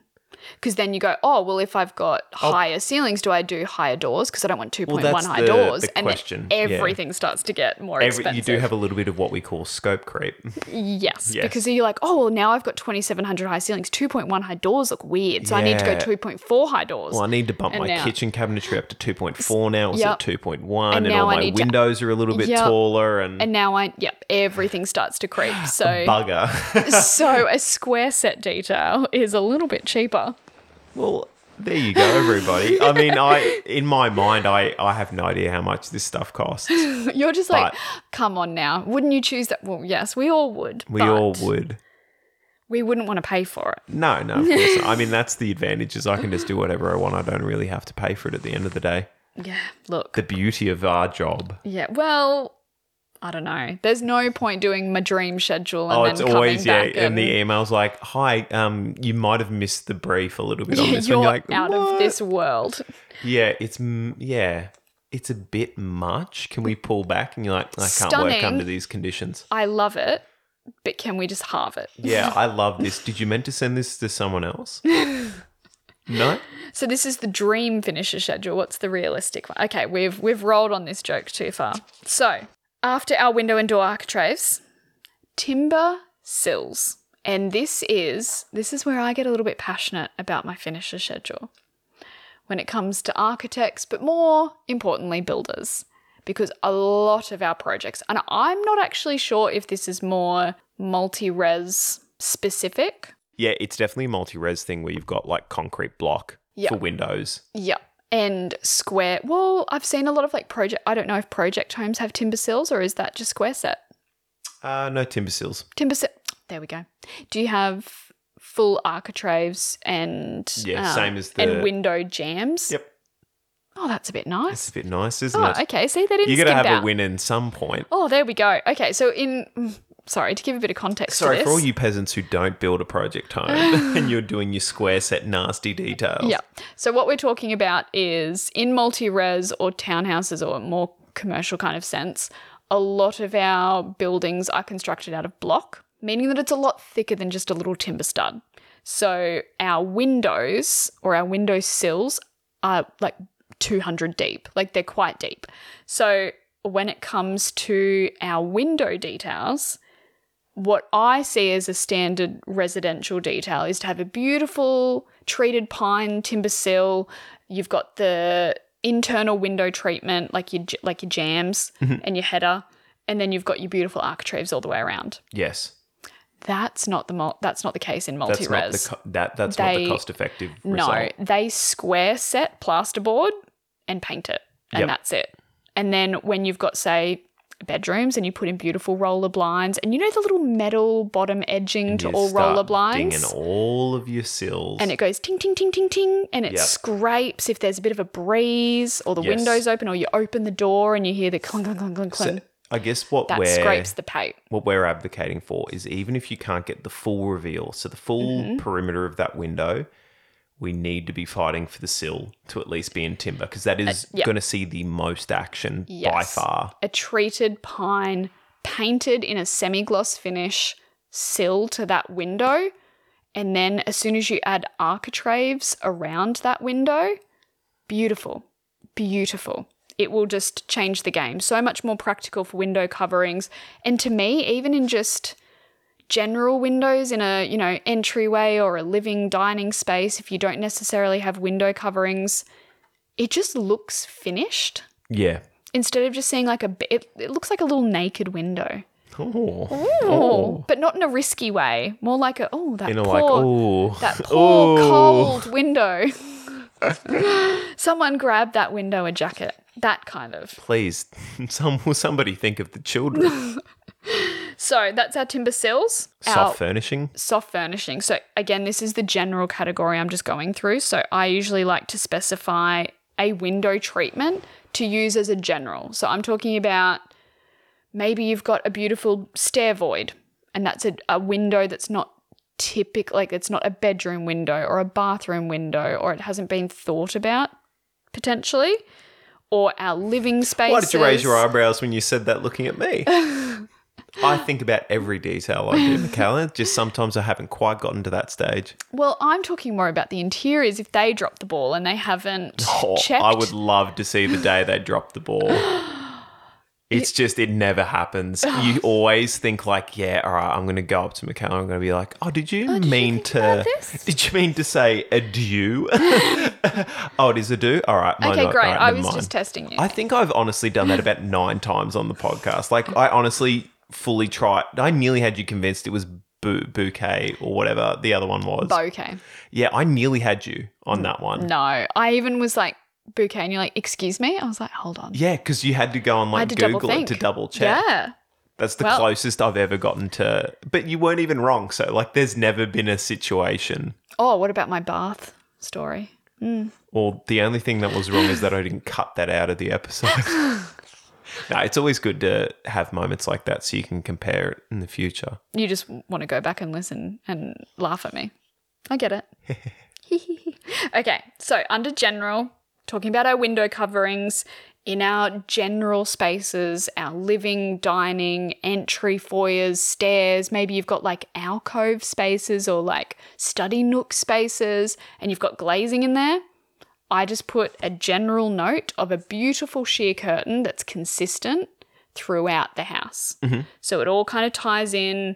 Because then you go, oh, well, if I've got oh. higher ceilings, do I do higher doors? Because I don't want 2.1 that's high the- doors. the and question, then yeah. everything starts to get more Every, expensive. you do have a little bit of what we call scope creep. Yes, Yes. because you're like, oh, well, now I've got 2700 high ceilings. 2.1 high doors look weird. So I need to go 2.4 high doors. Well, I need to bump And my now- kitchen cabinetry up to 2.4 now. It's Yep. at 2.1, And and, now all my need to- windows are a little bit Yep. taller and, and now I, yep, everything starts to creep. So, bugger. so a square set detail is a little bit cheaper. Well, there you go, everybody. I mean, I in my mind, I, I have no idea how much this stuff costs. You're just like, come on now. Wouldn't you choose that? Well, yes, we all would. We all would. We wouldn't want to pay for it. No, no, of course not. I mean, that's the advantage is I can just do whatever I want. I don't really have to pay for it at the end of the day. Yeah, look. The beauty of our job. Yeah, well, I don't know. There's no point doing my dream schedule and Oh, then it's coming always yeah, back and the email's like, "Hi, um, you might have missed the brief a little bit on this." you're. You're like, out "What?" of this world. Yeah, it's yeah, it's a bit much. Can we pull back? And you're like, I can't work under these conditions. I love it, but can we just halve it? Yeah, I love this. Did you meant to send this to someone else? no. So this is the dream finisher schedule. What's the realistic one? Okay, we've we've rolled on this joke too far. So after our window and door architraves, timber sills. And this is this is where I get a little bit passionate about my finisher schedule. When it comes to architects, but more importantly builders. Because a lot of our projects, and I'm not actually sure if this is more multi-res specific, Yeah, it's definitely a multi-res thing where you've got like concrete block Yeah. for windows. Yep. And square. Well, I've seen a lot of like project. I don't know if project homes have timber sills or is that just square set? Uh, no timber sills. Timber sill. There we go. Do you have full architraves and Yeah, um, same as the and window jambs? Yep, Oh, that's a bit nice. it's a bit nice, isn't Oh, it? okay. See, they didn't You got to have out. a win in some point. Oh, there we go. Okay, so in mm, sorry to give a bit of context. Sorry for all you peasants who don't build a project home and you're doing your square set nasty details. Yeah. So what we're talking about is in multi-res or townhouses or more commercial kind of sense, a lot of our buildings are constructed out of block, meaning that it's a lot thicker than just a little timber stud. So our windows or our window sills are like 200 deep, like they're quite deep. So when it comes to our window details, what I see as a standard residential detail is to have a beautiful treated pine timber sill. You've got the internal window treatment, like your like your jambs mm-hmm. and your header, and then you've got your beautiful architraves all the way around. Yes. That's not the mul- that's not the case in multi-res. the co- that that's not the cost effective no, they square set plasterboard and paint it, and Yep. that's it. And then when you've got say bedrooms and you put in beautiful roller blinds and you know the little metal bottom edging to all roller blinds Dinging all of your sills. and it goes ting ting ting ting ting and it Yep. scrapes if there's a bit of a breeze or the Yes. windows open or you open the door and you hear the clunk clunk clunk clunk So, I guess what that we're scrapes the paint what we're advocating for is even if you can't get the full reveal, so the full Mm-hmm. perimeter of that window, we need to be fighting for the sill to at least be in timber because that is Uh, yeah. going to see the most action by far. a treated pine painted in a semi-gloss finish sill to that window and then as soon as you add architraves around that window beautiful beautiful it will just change the game so much more practical for window coverings and to me even in just general windows in a you know entryway or a living dining space if you don't necessarily have window coverings it just looks finished Yeah. instead of just seeing like a it, it looks like a little naked window Oh. oh but not in a risky way more like a oh that poor like, oh. that poor cold window someone grab that window a jacket that kind of Please, some will somebody think of the children. So that's our timber sills our Soft furnishing. soft furnishing so again this is the general category i'm just going through so i usually like to specify a window treatment to use as a general so i'm talking about maybe you've got a beautiful stair void and that's a, a window that's not typical like it's not a bedroom window or a bathroom window or it hasn't been thought about potentially or our living space. Why did you raise your eyebrows when you said that looking at me? I think about every detail I do, Michaela. Just sometimes I haven't quite gotten to that stage. well i'm talking more about the interiors if they drop the ball and they haven't Oh, checked I would love to see the day they drop the ball. It's just, it never happens. You always think, like, yeah, all right, I'm going to go up to Michaela. I'm going to be like, oh, did you oh, did you mean think to. Did you mean to say adieu? oh, it is adieu? All right. Okay, not- great. right, I was mind. just testing you. I think I've honestly done that about nine times on the podcast. Like, I honestly fully tried. I nearly had you convinced it was bouquet or whatever the other one was. bouquet. Yeah, I nearly had you on that one. No, I even was like bouquet, and you're like, "Excuse me." I was like, "Hold on." Yeah, because you had to go and I like to double Google it think. to double check. Yeah. That's the Well- closest I've ever gotten to. But you weren't even wrong. So, like, there's never been a situation. Oh, what about my bath story? Hmm. Or the only thing that was wrong is that I didn't cut that out of the episode. no, it's always good to have moments like that so you can compare it in the future. You just want to go back and listen and laugh at me. I get it. okay, so under general, talking about our window coverings in our general spaces, our living, dining, entry foyers, stairs. Maybe you've got like alcove spaces or like study nook spaces, and you've got glazing in there. I just put a general note of a beautiful sheer curtain that's consistent throughout the house. Mm-hmm. So it all kind of ties in.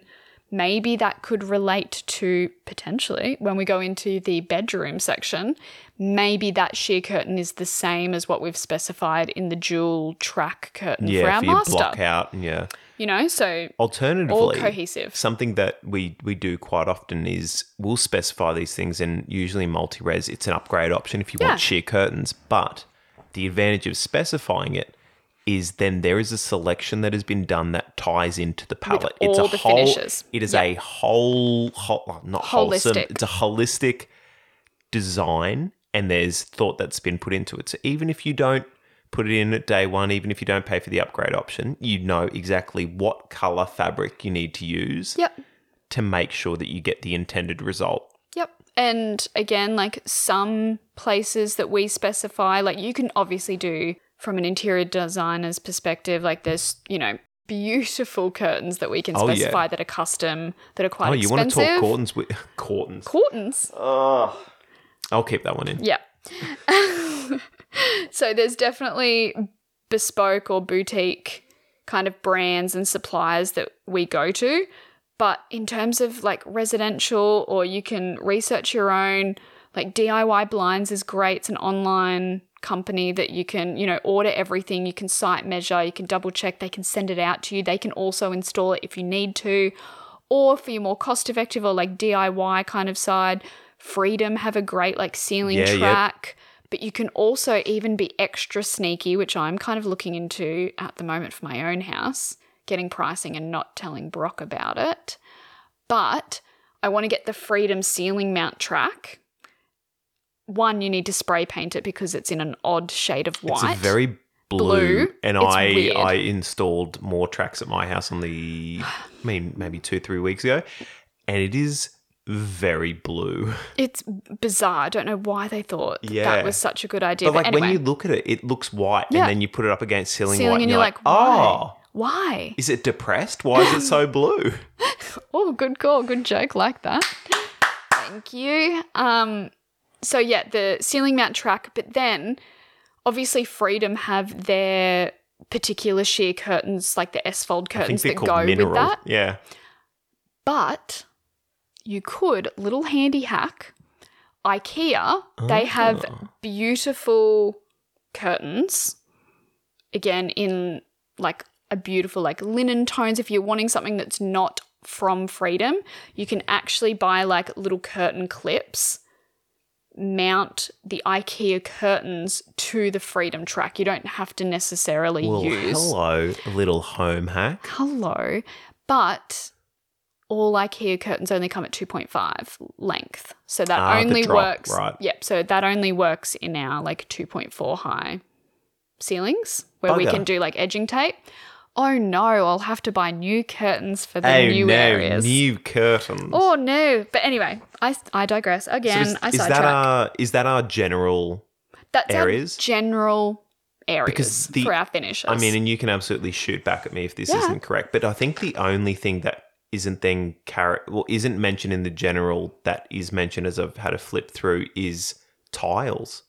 Maybe that could relate to potentially when we go into the bedroom section. Maybe that sheer curtain is the same as what we've specified in the dual track curtain for Yeah, our for master. block out. Yeah. You know, so Alternatively, all cohesive. something that we we do quite often is we'll specify these things, and usually multi-res, it's an upgrade option if you Yeah. want sheer curtains. But the advantage of specifying it is then there is a selection that has been done that ties into the palette. it's all a the whole. finishes. It is a whole, whole not wholesome. Holistic. It's a holistic design, and there's thought that's been put into it. So even if you don't put it in at day one, even if you don't pay for the upgrade option, you know exactly what color fabric you need to use Yep. to make sure that you get the intended result. Yep. And again, like some places that we specify, like you can obviously do from an interior designer's perspective, like there's, you know, beautiful curtains that we can Oh, yeah. specify that are custom, that are quite Oh, you want to talk Cortons with Cortons? Curtains. I'll keep that one in. Yeah. so there's definitely bespoke or boutique kind of brands and suppliers that we go to. But in terms of like residential, or you can research your own, like DIY Blinds is great. It's an online company that you can, you know, order everything. You can site measure, you can double check, they can send it out to you. They can also install it if you need to. Or for your more cost effective or like DIY kind of side, Freedom have a great like ceiling Yeah, yep. But you can also even be extra sneaky, which I'm kind of looking into at the moment for my own house, getting pricing and not telling Brock about it. But I want to get the Freedom ceiling mount track. One, you need to spray paint it because it's in an odd shade of white. It's a very blue, Blue. and It's I weird. I installed more tracks at my house on the, I mean maybe two three weeks ago, and it is very blue. It's bizarre. I don't know why they thought Yeah. that was such a good idea. But But, like anyway, when you look at it, it looks white, Yeah. and then you put it up against ceiling, ceiling white, and you're like, oh, why? Is it depressed? Why is it so blue? Oh, good call, good joke, like that. Thank you. Um, so yeah, the ceiling mount track, but then obviously Freedom have their particular sheer curtains, like the S fold curtains that go mineral. with that. Yeah, But you could, little handy hack, IKEA, they have Oh. beautiful curtains. Again, in like a beautiful like linen tones. If you're wanting something that's not from Freedom, you can actually buy like little curtain clips, mount the IKEA curtains to the Freedom track. You don't have to necessarily well, use hello, little home hack. hello, but all IKEA curtains only come at 2.5 length. So that Ah, only drop, works. right. Yep. So that only works in our like 2.4 high ceilings where we can do like edging tape. Oh no, I'll have to buy new curtains for the oh new no, areas. new curtains. oh no. But anyway, I, I digress. So Again, is, I is that our is that our general? That's our areas? general areas Because the- for our finishes. I mean, and you can absolutely shoot back at me if this Yeah. isn't correct, but I think the only thing that isn't then car- well isn't mentioned in the general that is mentioned as I've had to flip through is tiles.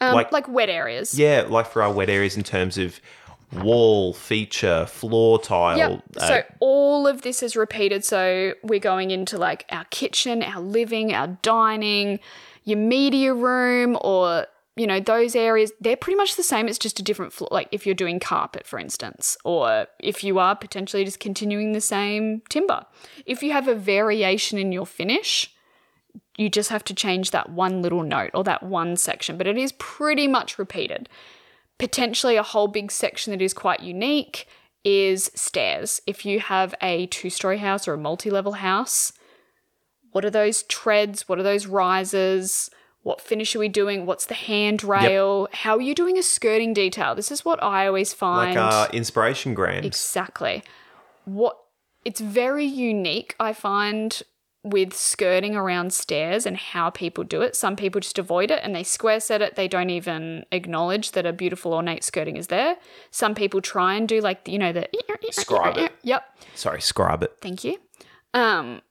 um, like- like wet areas. Yeah, like for our wet areas in terms of wall, feature, floor tile. Yep. uh, So all of this is repeated. So we're going into like our kitchen, our living, our dining, your media room, or you know those areas. They're pretty much the same. It's just a different floor. Like if you're doing carpet, for instance, or if you are potentially just continuing the same timber. If you have a variation in your finish. You just have to change that one little note or that one section, but it is pretty much repeated potentially a whole big section that is quite unique is stairs. If you have a two story house or a multi level house, what are those treads? What are those risers? What finish are we doing? What's the handrail? How are you doing a skirting detail? This is what I always find. like uh, inspiration grams. Exactly. What it's very unique, I find, with skirting around stairs and how people do it. Some people just avoid it and they square set it. They don't even acknowledge that a beautiful ornate skirting is there. Some people try and do like you know the eh, eh, eh, Scribe it. Yep. Sorry, scribe it. Thank you. Um,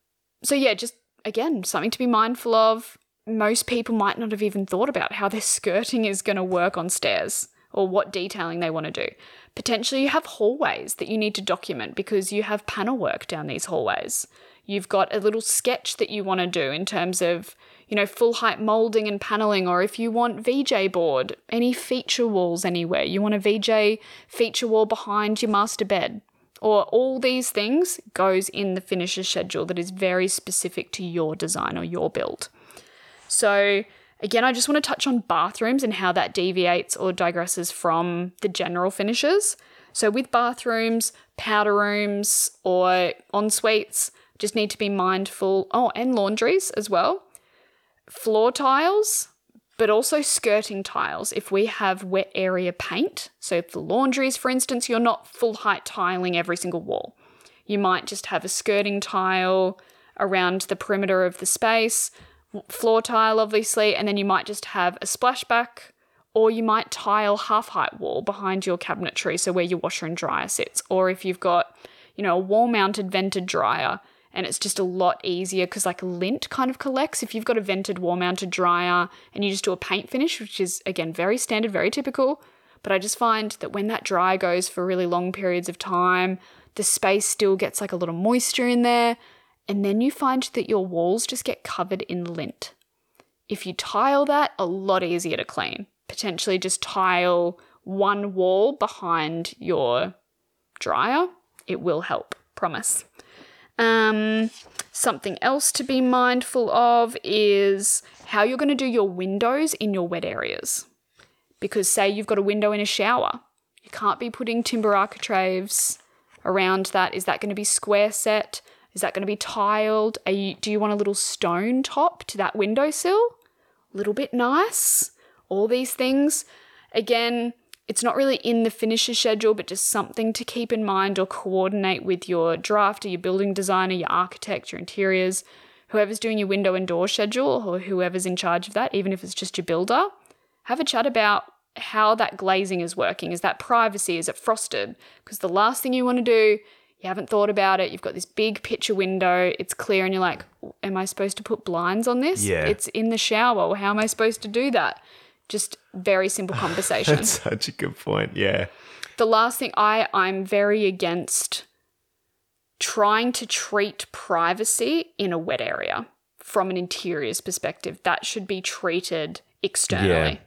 so yeah, just again, something to be mindful of. Most people might not have even thought about how their skirting is going to work on stairs or what detailing they want to do. Potentially, you have hallways that you need to document because you have panel work down these hallways. You've got a little sketch that you want to do in terms of, you know, full height molding and paneling, or if you want VJ board, any feature walls anywhere. You want a VJ feature wall behind your master bed or all these things goes in the finisher schedule that is very specific to your design or your build. So again, I just want to touch on bathrooms and how that deviates or digresses from the general finishes. So with bathrooms, powder rooms, or en suites, just need to be mindful. Oh, and laundries as well. Floor tiles, but also skirting tiles if we have wet area paint. So, if the laundries, for instance, you're not full height tiling every single wall. You might just have a skirting tile around the perimeter of the space, floor tile, obviously, and then you might just have a splashback, or you might tile half height wall behind your cabinetry, so where your washer and dryer sits. Or if you've got, you know, a wall mounted vented dryer, and it's just a lot easier because like lint kind of collects if you've got a vented wall mounted dryer and you just do a paint finish which is again very standard very typical but i just find that when that dryer goes for really long periods of time the space still gets like a of moisture in there and then you find that your walls just get covered in lint if you tile that a lot easier to clean potentially just tile one wall behind your dryer it will help promise Um, something else to be mindful of is how you're going to do your windows in your wet areas. Because, say, you've got a window in a shower, you can't be putting timber architraves around that. Is that going to be square set? Is that going to be tiled? You, do you want a little stone top to that windowsill? A little bit nice? All these things. Again, it's not really in the finisher schedule, but just something to keep in mind or coordinate with your drafter, your building designer, your architect, your interiors, whoever's doing your window and door schedule, or whoever's in charge of that, even if it's just your builder. Have a chat about how that glazing is working. Is that privacy? Is it frosted? Because the last thing you want to do, you haven't thought about it, you've got this big picture window, it's clear, and you're like, am I supposed to put blinds on this? Yeah. It's in the shower. How am I supposed to do that? Just very simple conversation. That's such a good point. Yeah. the last thing I I'm very against trying to treat privacy in a wet area from an interiors perspective. That should be treated externally. Yeah.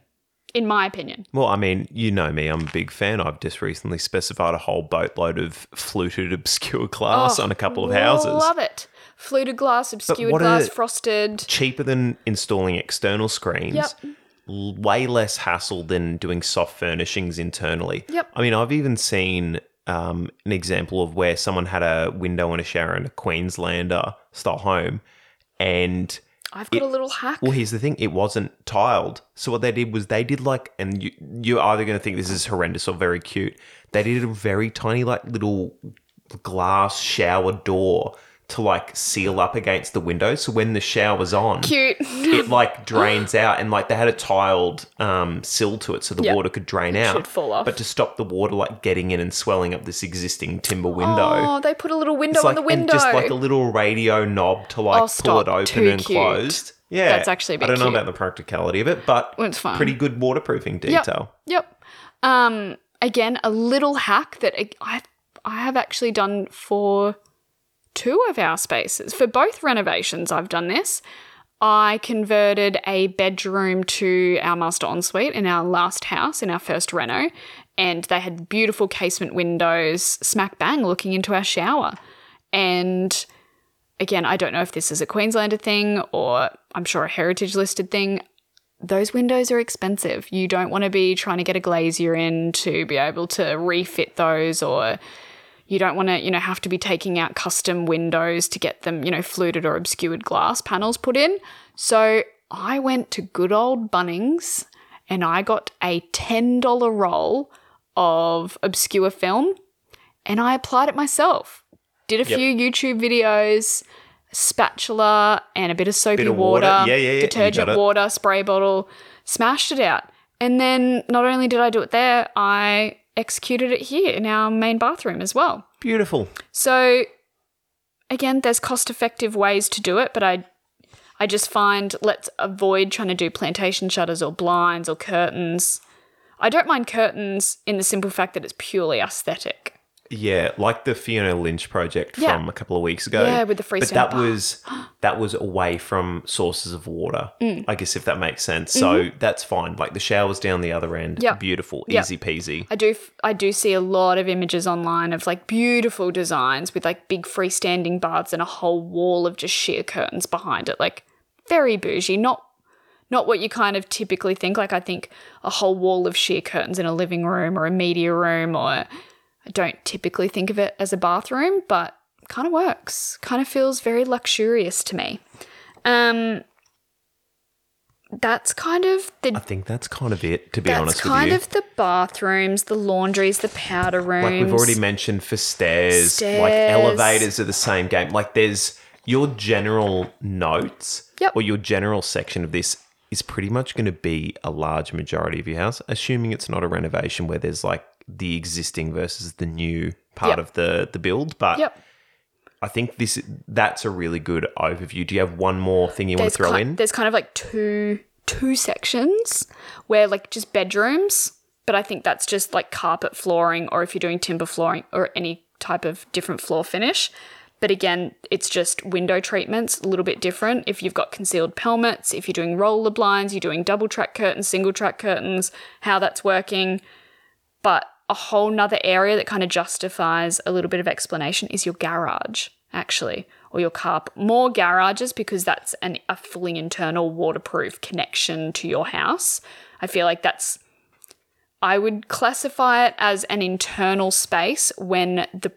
In my opinion. Well, I mean, you know me, I'm a big fan. I've just recently specified a whole boatload of fluted obscure glass Oh, on a couple of houses. Love it. Fluted glass, obscured glass, frosted. Cheaper than installing external screens. Yep. Way less hassle than doing soft furnishings internally. Yep. I mean, I've even seen um, an example of where someone had a window and a shower in a Queenslander style home, and I've got it- a little hack. Well, here's the thing: it wasn't tiled. So what they did was they did like, and you, you're either going to think this is horrendous or very cute. They did a very tiny, like little glass shower door to like seal up against the window. So when the shower's on, Cute. it like drains out, and like they had a tiled um, sill to it, so the Yep. water could drain out. should fall off. But to stop the water like getting in and swelling up this existing timber window. Oh, they put a little window It's on like, the window. And just like a little radio knob to like Oh, pull stop. it open Too and cute. closed. Yeah, That's actually a bit I don't know cute. about the practicality of it, but It's fine. pretty good waterproofing Yep. detail. Yep. Um, again, a little hack that I I have actually done for two of our spaces. For both renovations, I've done this. I converted a bedroom to our master ensuite in our last house, in our first reno, and they had beautiful casement windows, smack bang, looking into our shower. And again, I don't know if this is a Queenslander thing or I'm sure a heritage listed thing those windows are expensive. You don't want to be trying to get a glazier in to be able to refit those or you don't want to, you know, have to be taking out custom windows to get them, you know, fluted or obscured glass panels put in. So I went to good old Bunnings and I got a $10 roll of obscure film and I applied it myself. Did a Yep. few YouTube videos, spatula and a bit of soapy Bit of water, water. Yeah, yeah, yeah. Detergent water, spray bottle, smashed it out. And then not only did I do it there, I executed it here in our main bathroom as well. Beautiful. So again, there's cost effective ways to do it, but I I just find let's avoid trying to do plantation shutters or blinds or curtains. I don't mind curtains in the simple fact that it's purely aesthetic. Yeah, like the Fiona Lynch project Yeah. from a couple of weeks ago. Yeah, with the freestanding. But that bar. was that was away from sources of water. Mm. I guess if that makes sense. So that's fine. Like the shower's down the other end. Mm-hmm. Yep. Beautiful. Yep. Easy peasy. I do f- I do see a lot of images online of like beautiful designs with like big freestanding baths and a whole wall of just sheer curtains behind it. Like very bougie, not not what you kind of typically think. Like I think a whole wall of sheer curtains in a living room or a media room or I don't typically think of it as a bathroom, but kind of works. Kind of feels very luxurious to me. Um that's kind of the I think that's kind of it, to be honest with kind you. of the bathrooms, the laundries, the powder rooms. Like we've already mentioned for stairs, like elevators are the same game. Like there's your general notes Yep. or your general section of this is pretty much going to be a large majority of your house, assuming it's not a renovation where there's like the existing versus the new part Yep. of the the build. But Yep. I think this that's a really good overview. Do you have one more thing you want to throw ki- in? there's kind of like two two sections where like just bedrooms, but I think that's just like carpet flooring or if you're doing timber flooring or any type of different floor finish. But again, it's just window treatments, a little bit different. If you've got concealed pelmets, if you're doing roller blinds, you're doing double track curtains, single track curtains, how that's working. But a whole nother area that kind of justifies a little bit of explanation is your garage. actually, or your car. More garages because that's an, a fully internal waterproof connection to your house. I feel like that's, I would classify it as an internal space when the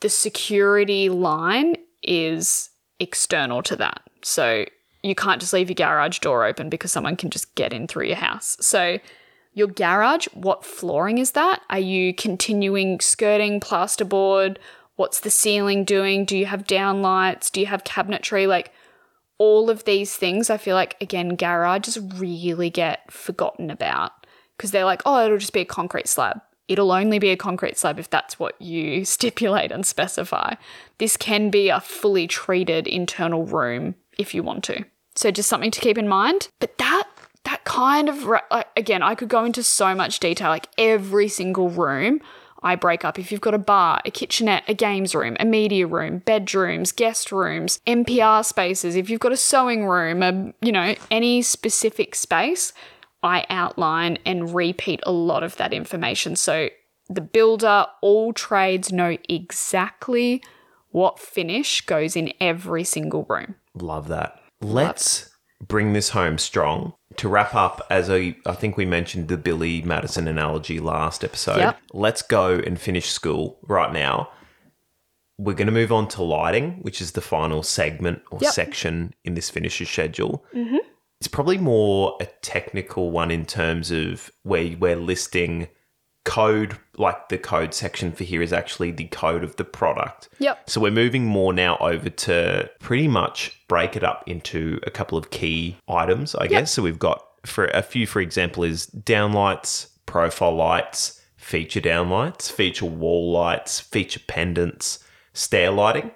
the security line is external to that. So you can't just leave your garage door open because someone can just get in through your house. So your garage, what flooring is that? Are you continuing skirting plasterboard? What's the ceiling doing? Do you have downlights? Do you have cabinetry? Like all of these things, I feel like, again, garages really get forgotten about because they're like, oh, it'll just be a concrete slab. It'll only be a concrete slab if that's what you stipulate and specify. This can be a fully treated internal room if you want to. So just something to keep in mind. But that that kind of like, again, I could go into so much detail. Like every single room, I break up. If you've got a bar, a kitchenette, a games room, a media room, bedrooms, guest rooms, NPR spaces. If you've got a sewing room, a you know any specific space, I outline and repeat a lot of that information. So the builder, all trades know exactly what finish goes in every single room. Love that. Let's bring this home strong. To wrap up, as I, I think we mentioned the Billy Madison analogy last episode, Yep. let's go and finish school right now. We're going to move on to lighting, which is the final segment or Yep. section in this finisher schedule. Mm-hmm. It's probably more a technical one in terms of where we're listing code, like the code section for here is actually the code of the product. Yep. So we're moving more now over to pretty much break it up into a couple of key items, I guess. So we've got for a few, for example, is downlights, profile lights, feature downlights, feature wall lights, feature pendants, stair lighting.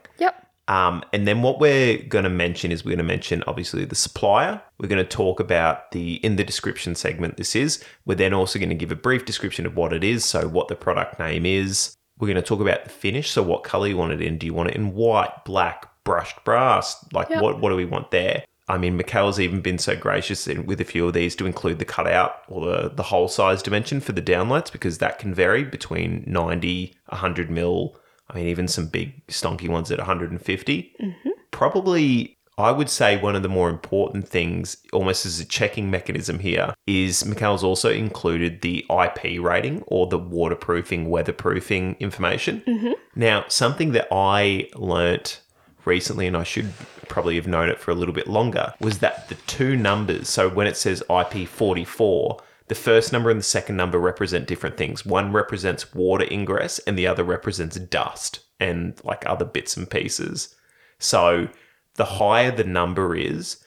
Um, and then what we're going to mention is we're going to mention obviously the supplier. We're going to talk about the in the description segment. This is. We're then also going to give a brief description of what it is, so what the product name is. We're going to talk about the finish, so what color you want it in. Do you want it in white, black, brushed brass? Like Yep. what what do we want there? I mean, Michaela's even been so gracious in, with a few of these to include the cutout or the, the whole size dimension for the downlights because that can vary between 90, 100 mil. I mean, even some big stonky ones at 150. Mm-hmm. Probably, I would say one of the more important things, almost as a checking mechanism here, is Michaela's also included the IP rating or the waterproofing, weatherproofing information. Mm-hmm. Now, something that I learnt recently, and I should probably have known it for a little bit longer, was that the two numbers, so when it says IP44, the first number and the second number represent different things. One represents water ingress, and the other represents dust and like other bits and pieces. So the higher the number is,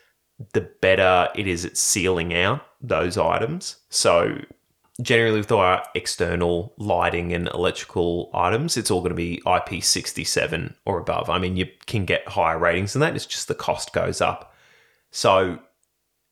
the better it is at sealing out those items. So generally with our external lighting and electrical items, it's all going to be IP67 or above. I mean, you can get higher ratings than that. It's just the cost goes up. So,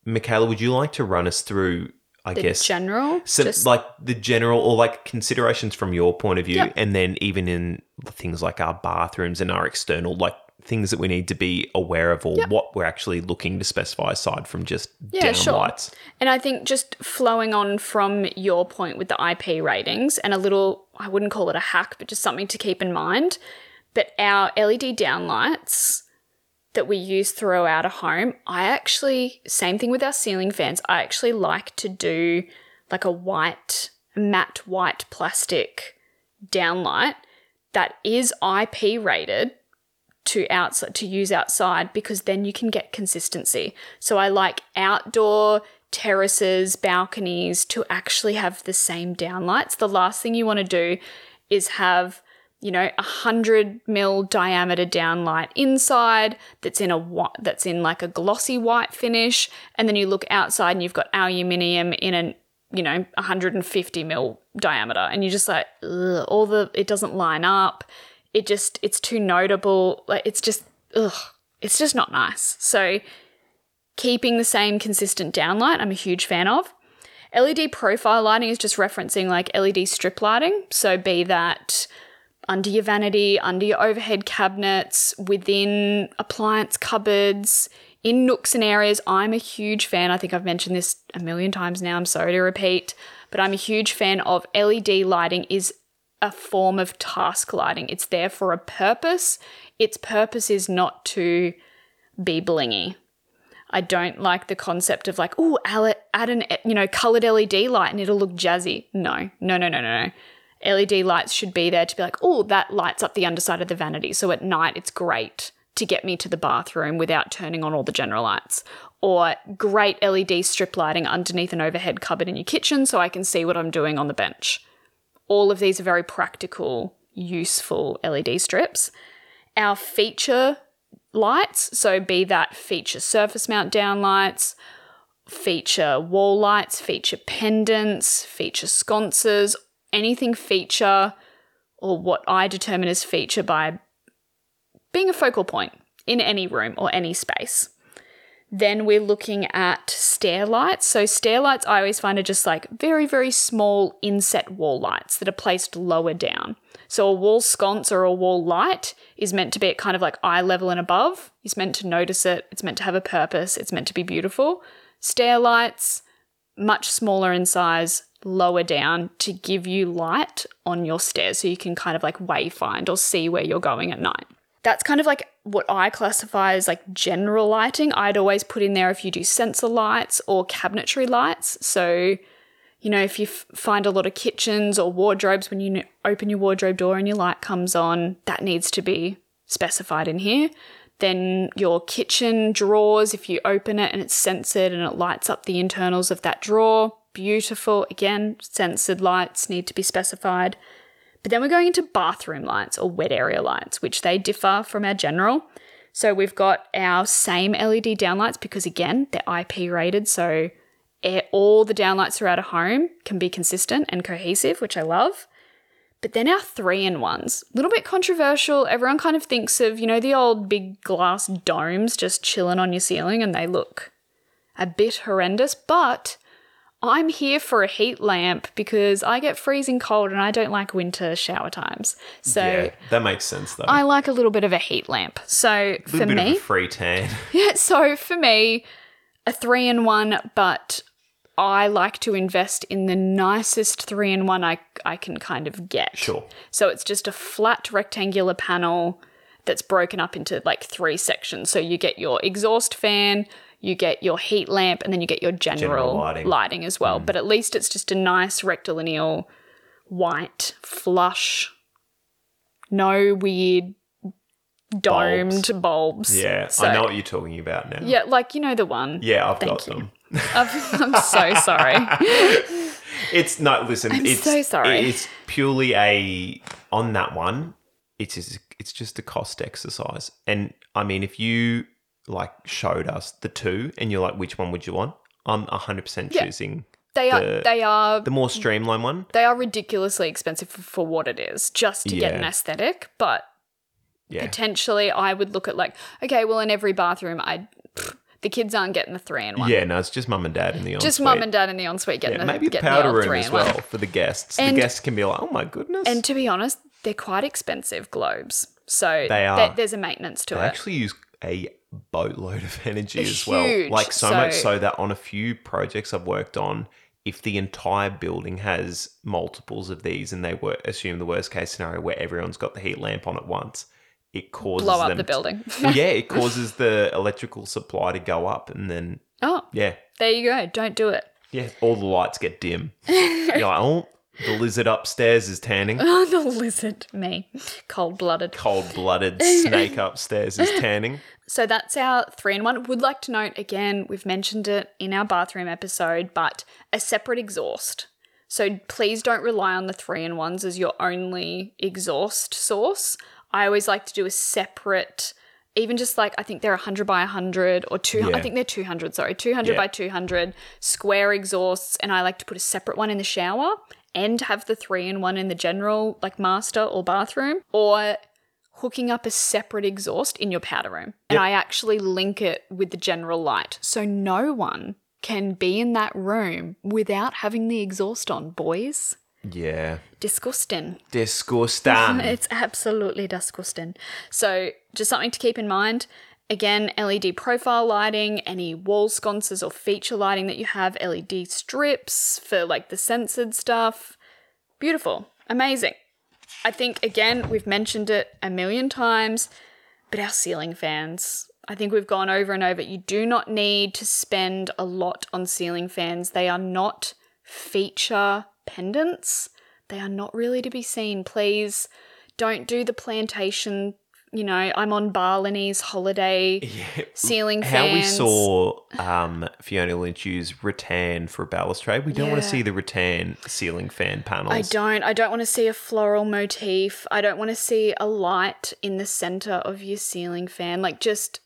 Michaela, would you like to run us through, I The guess, general. so just, like the general or like considerations from your point of view, Yep. and then even in things like our bathrooms and our external, like things that we need to be aware of or what we're actually looking to specify aside from just Yeah, down sure. lights. And I think just flowing on from your point with the IP ratings and a little, I wouldn't call it a hack, but just something to keep in mind. But our LED downlights that we use throughout a home, I actually, same thing with our ceiling fans, I actually like to do like a white, matte white plastic downlight that is IP rated to outside to use outside because then you can get consistency. So I like outdoor terraces, balconies to actually have the same downlights. The last thing you want to do is have you know a hundred mil diameter downlight inside that's in a that's in like a glossy white finish, and then you look outside and you've got aluminium in an you know 150 mil diameter, and you're just like all the it doesn't line up. It just it's too notable. Like it's just ugh it's just not nice. So keeping the same consistent downlight i'm a huge fan of. Led profile lighting is just referencing like led strip lighting. So be that under your vanity under your overhead cabinets within appliance cupboards in nooks and areas i'm a huge fan i think i've mentioned this a million times now i'm sorry to repeat but i'm a huge fan of led lighting is a form of task lighting. It's there for a purpose. Its purpose is not to be blingy. I don't like the concept of like, oh, add an you know colored LED light and it'll look jazzy. No, no, no, no, no, no. LED lights should be there to be like, oh, that lights up the underside of the vanity. So at night, it's great to get me to the bathroom without turning on all the general lights. Or great LED strip lighting underneath an overhead cupboard in your kitchen so I can see what I'm doing on the bench. All of these are very practical, useful LED strips. Our feature lights, so be that feature surface mount down lights, feature wall lights, feature pendants, feature sconces, anything feature or what I determine as feature by being a focal point in any room or any space. Then we're looking at stair lights. So, stair lights I always find are just like very, very small inset wall lights that are placed lower down. So, a wall sconce or a wall light is meant to be at kind of like eye level and above. It's meant to notice it, it's meant to have a purpose, it's meant to be beautiful. Stair lights, much smaller in size, lower down to give you light on your stairs so you can kind of like wayfind or see where you're going at night that's kind of like what I classify as like general lighting. I'd always put in there if you do sensor lights or cabinetry lights. So, you know, if you f- find a lot of kitchens or wardrobes when you open your wardrobe door and your light comes on, that needs to be specified in here. Then your kitchen drawers, if you open it and it's censored and it lights up the internals of that drawer, beautiful. Again, censored lights need to be specified. But then we're going into bathroom lights or wet area lights, which they differ from our general. So we've got our same LED downlights because again, they're IP rated, so all the downlights throughout a home can be consistent and cohesive, which I love. But then our three in ones, a little bit controversial. Everyone kind of thinks of, you know, the old big glass domes just chilling on your ceiling and they look a bit horrendous, but I'm here for a heat lamp because I get freezing cold and I don't like winter shower times. So yeah, that makes sense though. I like a little bit of a heat lamp. So for me, free tan. Yeah. So for me, a three in one, but I like to invest in the nicest three in one I I can kind of get. Sure. So it's just a flat rectangular panel that's broken up into like three sections. So you get your exhaust fan you get your heat lamp, and then you get your general, general lighting. lighting. as well. Mm. But at least it's just a nice rectilineal white flush, no weird domed bulbs. bulbs. Yeah, so, I know what you're talking about now. Yeah, like you know the one. Yeah, I've Thank got you. them. I'm so sorry. it's not. Listen, I'm it's so sorry. It's purely a on that one. It's it's just a cost exercise, and I mean, if you like showed us the two, and you're like, which one would you want? I'm 100% yeah. choosing. They are. The, they are the more streamlined one. They are ridiculously expensive for, for what it is, just to get an aesthetic. But yeah. potentially, I would look at like, okay, well, in every bathroom, I the kids aren't getting the three in one. Yeah, no, it's just mum and dad in the ensuite. Just mum and dad in the ensuite getting yeah, the maybe the powder room as well for the guests. And, the guests can be like, oh my goodness. And to be honest, they're quite expensive globes, so they are. There's a maintenance to they it. Actually, use a boatload of energy as well. Like so, so much so that on a few projects I've worked on, if the entire building has multiples of these and they were assume the worst case scenario where everyone's got the heat lamp on at once, it causes blow up the building. To, yeah, it causes the electrical supply to go up and then Oh. Yeah. There you go. Don't do it. Yeah, all the lights get dim. You're like, oh, the lizard upstairs is tanning. Oh, the lizard. Me. Cold blooded. Cold blooded snake upstairs is tanning. So that's our three in one. Would like to note again, we've mentioned it in our bathroom episode, but a separate exhaust. So please don't rely on the three in ones as your only exhaust source. I always like to do a separate, even just like I think they're 100 by 100 or 200, yeah. I think they're 200, sorry, 200 yeah. by 200 square exhausts. And I like to put a separate one in the shower and have the three in one in the general, like master or bathroom. Or hooking up a separate exhaust in your powder room. And yep. I actually link it with the general light. So no one can be in that room without having the exhaust on, boys. Yeah. Disgusting. Disgusting. it's absolutely disgusting. So, just something to keep in mind. Again, LED profile lighting, any wall sconces or feature lighting that you have, LED strips for like the censored stuff. Beautiful. Amazing. I think again we've mentioned it a million times, but our ceiling fans. I think we've gone over and over. You do not need to spend a lot on ceiling fans. They are not feature pendants. They are not really to be seen. Please don't do the plantation. You know, I'm on Balinese holiday ceiling fan. How fans. we saw um, Fiona Lynch use rattan for a balustrade. We don't want to see the rattan ceiling fan panels. I don't. I don't want to see a floral motif. I don't want to see a light in the center of your ceiling fan. Like just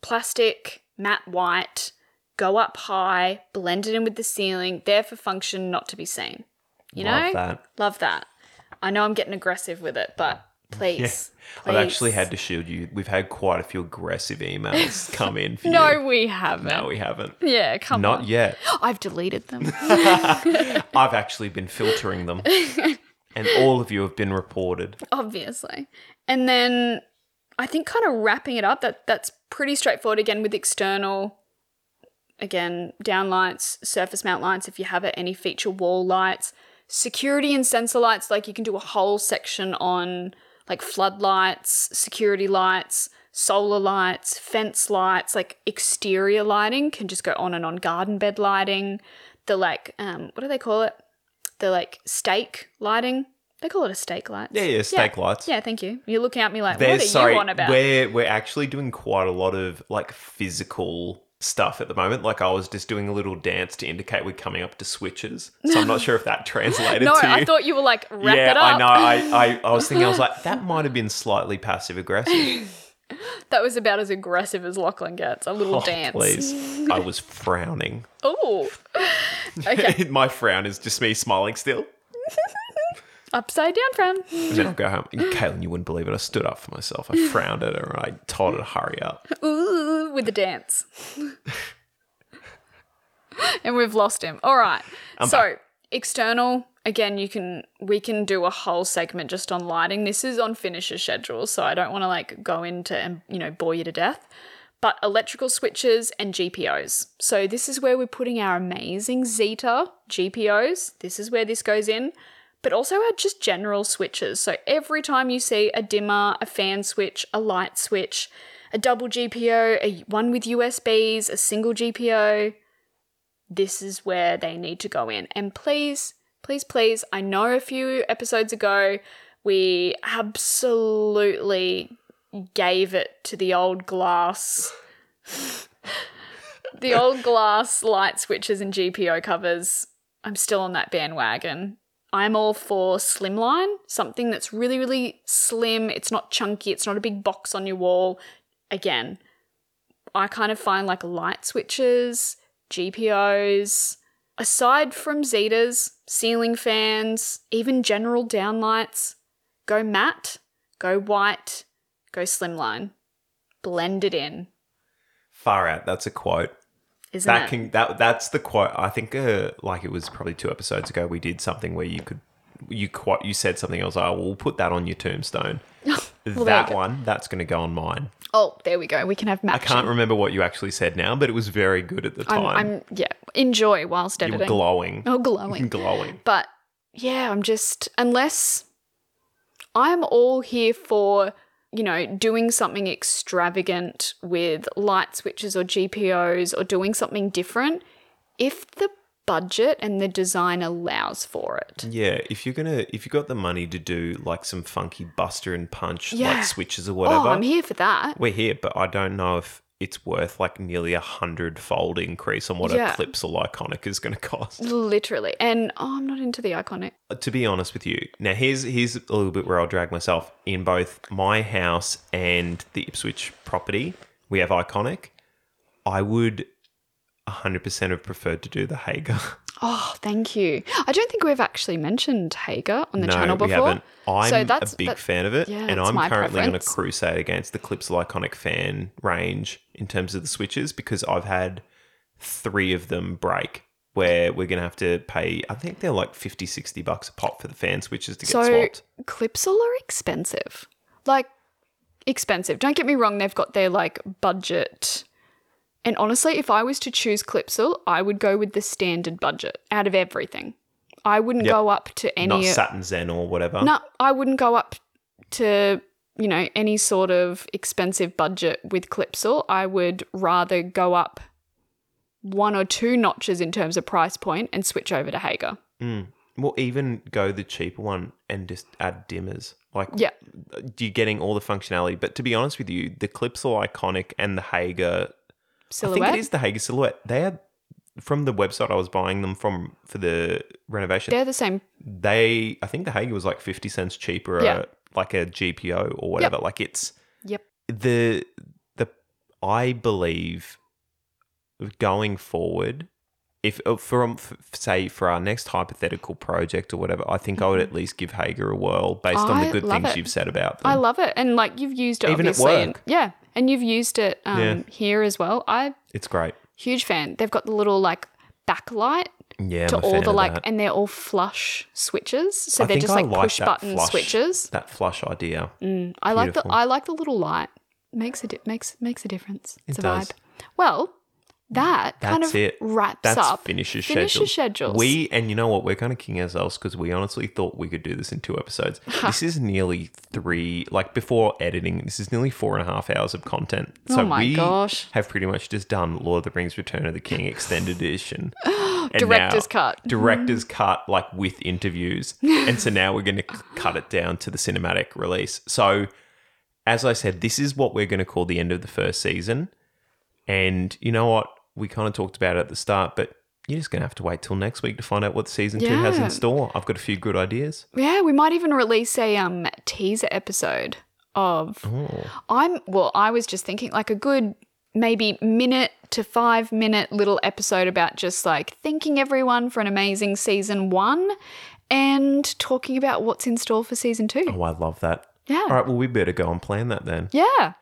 plastic, matte white, go up high, blend it in with the ceiling, there for function, not to be seen. You know? Love that. Love that. I know I'm getting aggressive with it, but please. I've actually had to shield you. We've had quite a few aggressive emails come in for No, you. we haven't. No, we haven't. Yeah, come on. Not on. yet. I've deleted them. I've actually been filtering them. and all of you have been reported. obviously. And then I think kind of wrapping it up, that that's pretty straightforward again with external again, down lights, surface mount lights if you have it, any feature wall lights, security and sensor lights, like you can do a whole section on like floodlights, security lights, solar lights, fence lights, like exterior lighting can just go on and on, garden bed lighting, the like um what do they call it? The like stake lighting. They call it a stake light. Yeah, yeah, stake lights. Yeah, thank you. You're looking at me like, There's what are sorry, you on about? we're we're actually doing quite a lot of like physical stuff at the moment. Like I was just doing a little dance to indicate we're coming up to switches. So I'm not sure if that translated no, to you. I thought you were like, wrap yeah, it up. I know. I, I, I was thinking, I was like, that might have been slightly passive aggressive. That was about as aggressive as Lachlan gets. A little Oh, dance. please. I was frowning. Oh. Okay. My frown is just me smiling still. Upside down frown. And then I'll go home. And Caitlin, you wouldn't believe it. I stood up for myself. I frowned at her and I told her to hurry up. Ooh, with the dance. and we've lost him. All right. so, external, again, you can we can do a whole segment just on lighting. This is on finisher schedule, so I don't want to like go into and, you know, bore you to death. But electrical switches and GPOs. So this is where we're putting our amazing Zetr GPOs. This is where this goes in. But also our just general switches. So every time you see a dimmer, a fan switch, a light switch, a double GPO, a one with USBs, a single GPO, this is where they need to go in. And please, please, please, I know a few episodes ago we absolutely gave it to the old glass. the old glass light switches and GPO covers. I'm still on that bandwagon. I'm all for slimline, something that's really, really slim. It's not chunky, it's not a big box on your wall. Again, I kind of find like light switches, GPOs, aside from Zetrs, ceiling fans, even general downlights, go matte, go white, go slimline. Blend it in, Far out. That's a quote. Isn't That it? can that that's the quote. I think uh, like it was probably two episodes ago. We did something where you could you quite you said something i else. Oh, we'll put that on your tombstone. you that one that's going to go on mine. oh, there we go. We can have I can't remember what you actually said now, but it was very good at the I'm, time. I'm yeah. Enjoy whilst editing. you were editing. glowing, oh, glowing. glowing. But yeah, I'm just unless I'm all here for you know doing something extravagant with light switches or GPOs or doing something different if the budget and the design allows for it. Yeah, if you're gonna if you got the money to do like some funky Buster and Punch Yeah. like switches or whatever, Oh, I'm here for that. we're here. But I don't know if it's worth like nearly a hundred fold increase on what Yeah. a Clipsal Iconic is going to cost. Literally. And oh, I'm not into the iconic. Uh, to be honest with you, now here's here's a little bit where I'll drag myself in both my house and the Ipswich property. We have iconic. I would 100% have preferred to do the Hager. Oh, thank you. I don't think we've actually mentioned Hager on the no, channel before. we haven't. I'm So that's- a big that- fan of it, yeah, and I'm currently going to preference. crusade against the Clipsal Iconic fan range in terms of the switches because I've had three of them break. Where we're going to have to pay, I think they're like 50, 60 bucks a pop for the fan switches to get So swapped. Clipsal are expensive. Like expensive. Don't get me wrong, they've got their like budget. And honestly, if I was to choose Clipsal, I would go with the standard budget out of everything. I wouldn't Yep. go up to any. Not Saturn Zen or whatever. No, I wouldn't go up to you know any sort of expensive budget with Clipsal. I would rather go up one or two notches in terms of price point and switch over to Hager. Mm. Well, even go the cheaper one and just add dimmers. Like, Yeah. you're getting all the functionality. But to be honest with you, the Clipsal Iconic and the Hager, I think it is the Hager Silhouette. They are from the website I was buying them from for the renovation. They're the same. they, I think the Hager was like 50 cents cheaper, Yeah. like a GPO or whatever. Like, it's Yep. the, the, I believe going forward, if uh, from f- say for our next hypothetical project or whatever, I think I would at least give Hager a whirl based on Mm-hmm. The good things it. you've said about them. I love it, and like you've used it Even at obviously, and- work. yeah, and you've used it um, Yeah. here as well. I it's great. huge fan. They've got the little like backlight Yeah, to I'm a all the like, that. and they're all flush switches, so I they're just I like, like push button flush- switches. That flush idea. Mm, I like the I like the little light. Makes a di- makes makes a difference. It's It a does. vibe. Well, that kind of it. wraps That's up finishes finishes schedule. schedules. We and you know what? We're kind of king ourselves because we honestly thought we could do this in two episodes. this is nearly three, like before editing. This is nearly four and a half hours of content. Oh so Oh my we gosh. have pretty much just done Lord of the Rings: Return of the King extended edition, And Director's cut. Director's cut, like with interviews, and so now we're going to cut it down to the cinematic release. So, as I said, this is what we're going to call the end of the first season. And you know what? We kind of talked about it at the start, but you're just going to have to wait till next week to find out what season two has in store. I've got a few good ideas. yeah, we might even release a um teaser episode of Oh, I'm well, I was just thinking like a good maybe minute to 5 minute little episode about just like thanking everyone for an amazing season 1 and talking about what's in store for season 2. oh, I love that. Yeah. All right, well, we better go and plan that then. Yeah.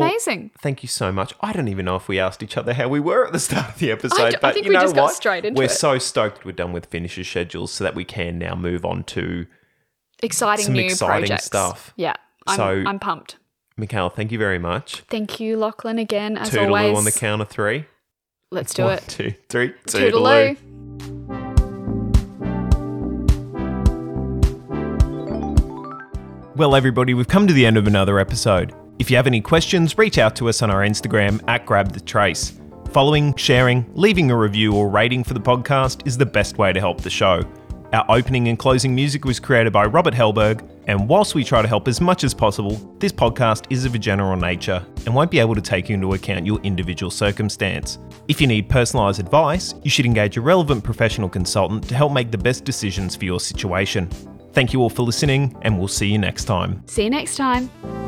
Well, Amazing. Thank you so much. I don't even know if we asked each other how we were at the start of the episode, I d- I but think you we know just got what? straight into We're it. so stoked we're done with finishes schedules so that we can now move on to Exciting some new exciting projects. stuff. Yeah. I'm, So- I'm pumped. Michaela. Thank you very much. Thank you, Lachlan, again, as Toodaloo always. on the count of three. Let's do One, it. two, three. Toodaloo. Well, everybody, we've come to the end of another episode. If you have any questions, reach out to us on our Instagram at GrabTheTrace. Following, sharing, leaving a review or rating for the podcast is the best way to help the show. Our opening and closing music was created by Robert Helberg, and whilst we try to help as much as possible, this podcast is of a general nature and won't be able to take into account your individual circumstance. If you need personalised advice, you should engage a relevant professional consultant to help make the best decisions for your situation. Thank you all for listening, and we'll see you next time. See you next time.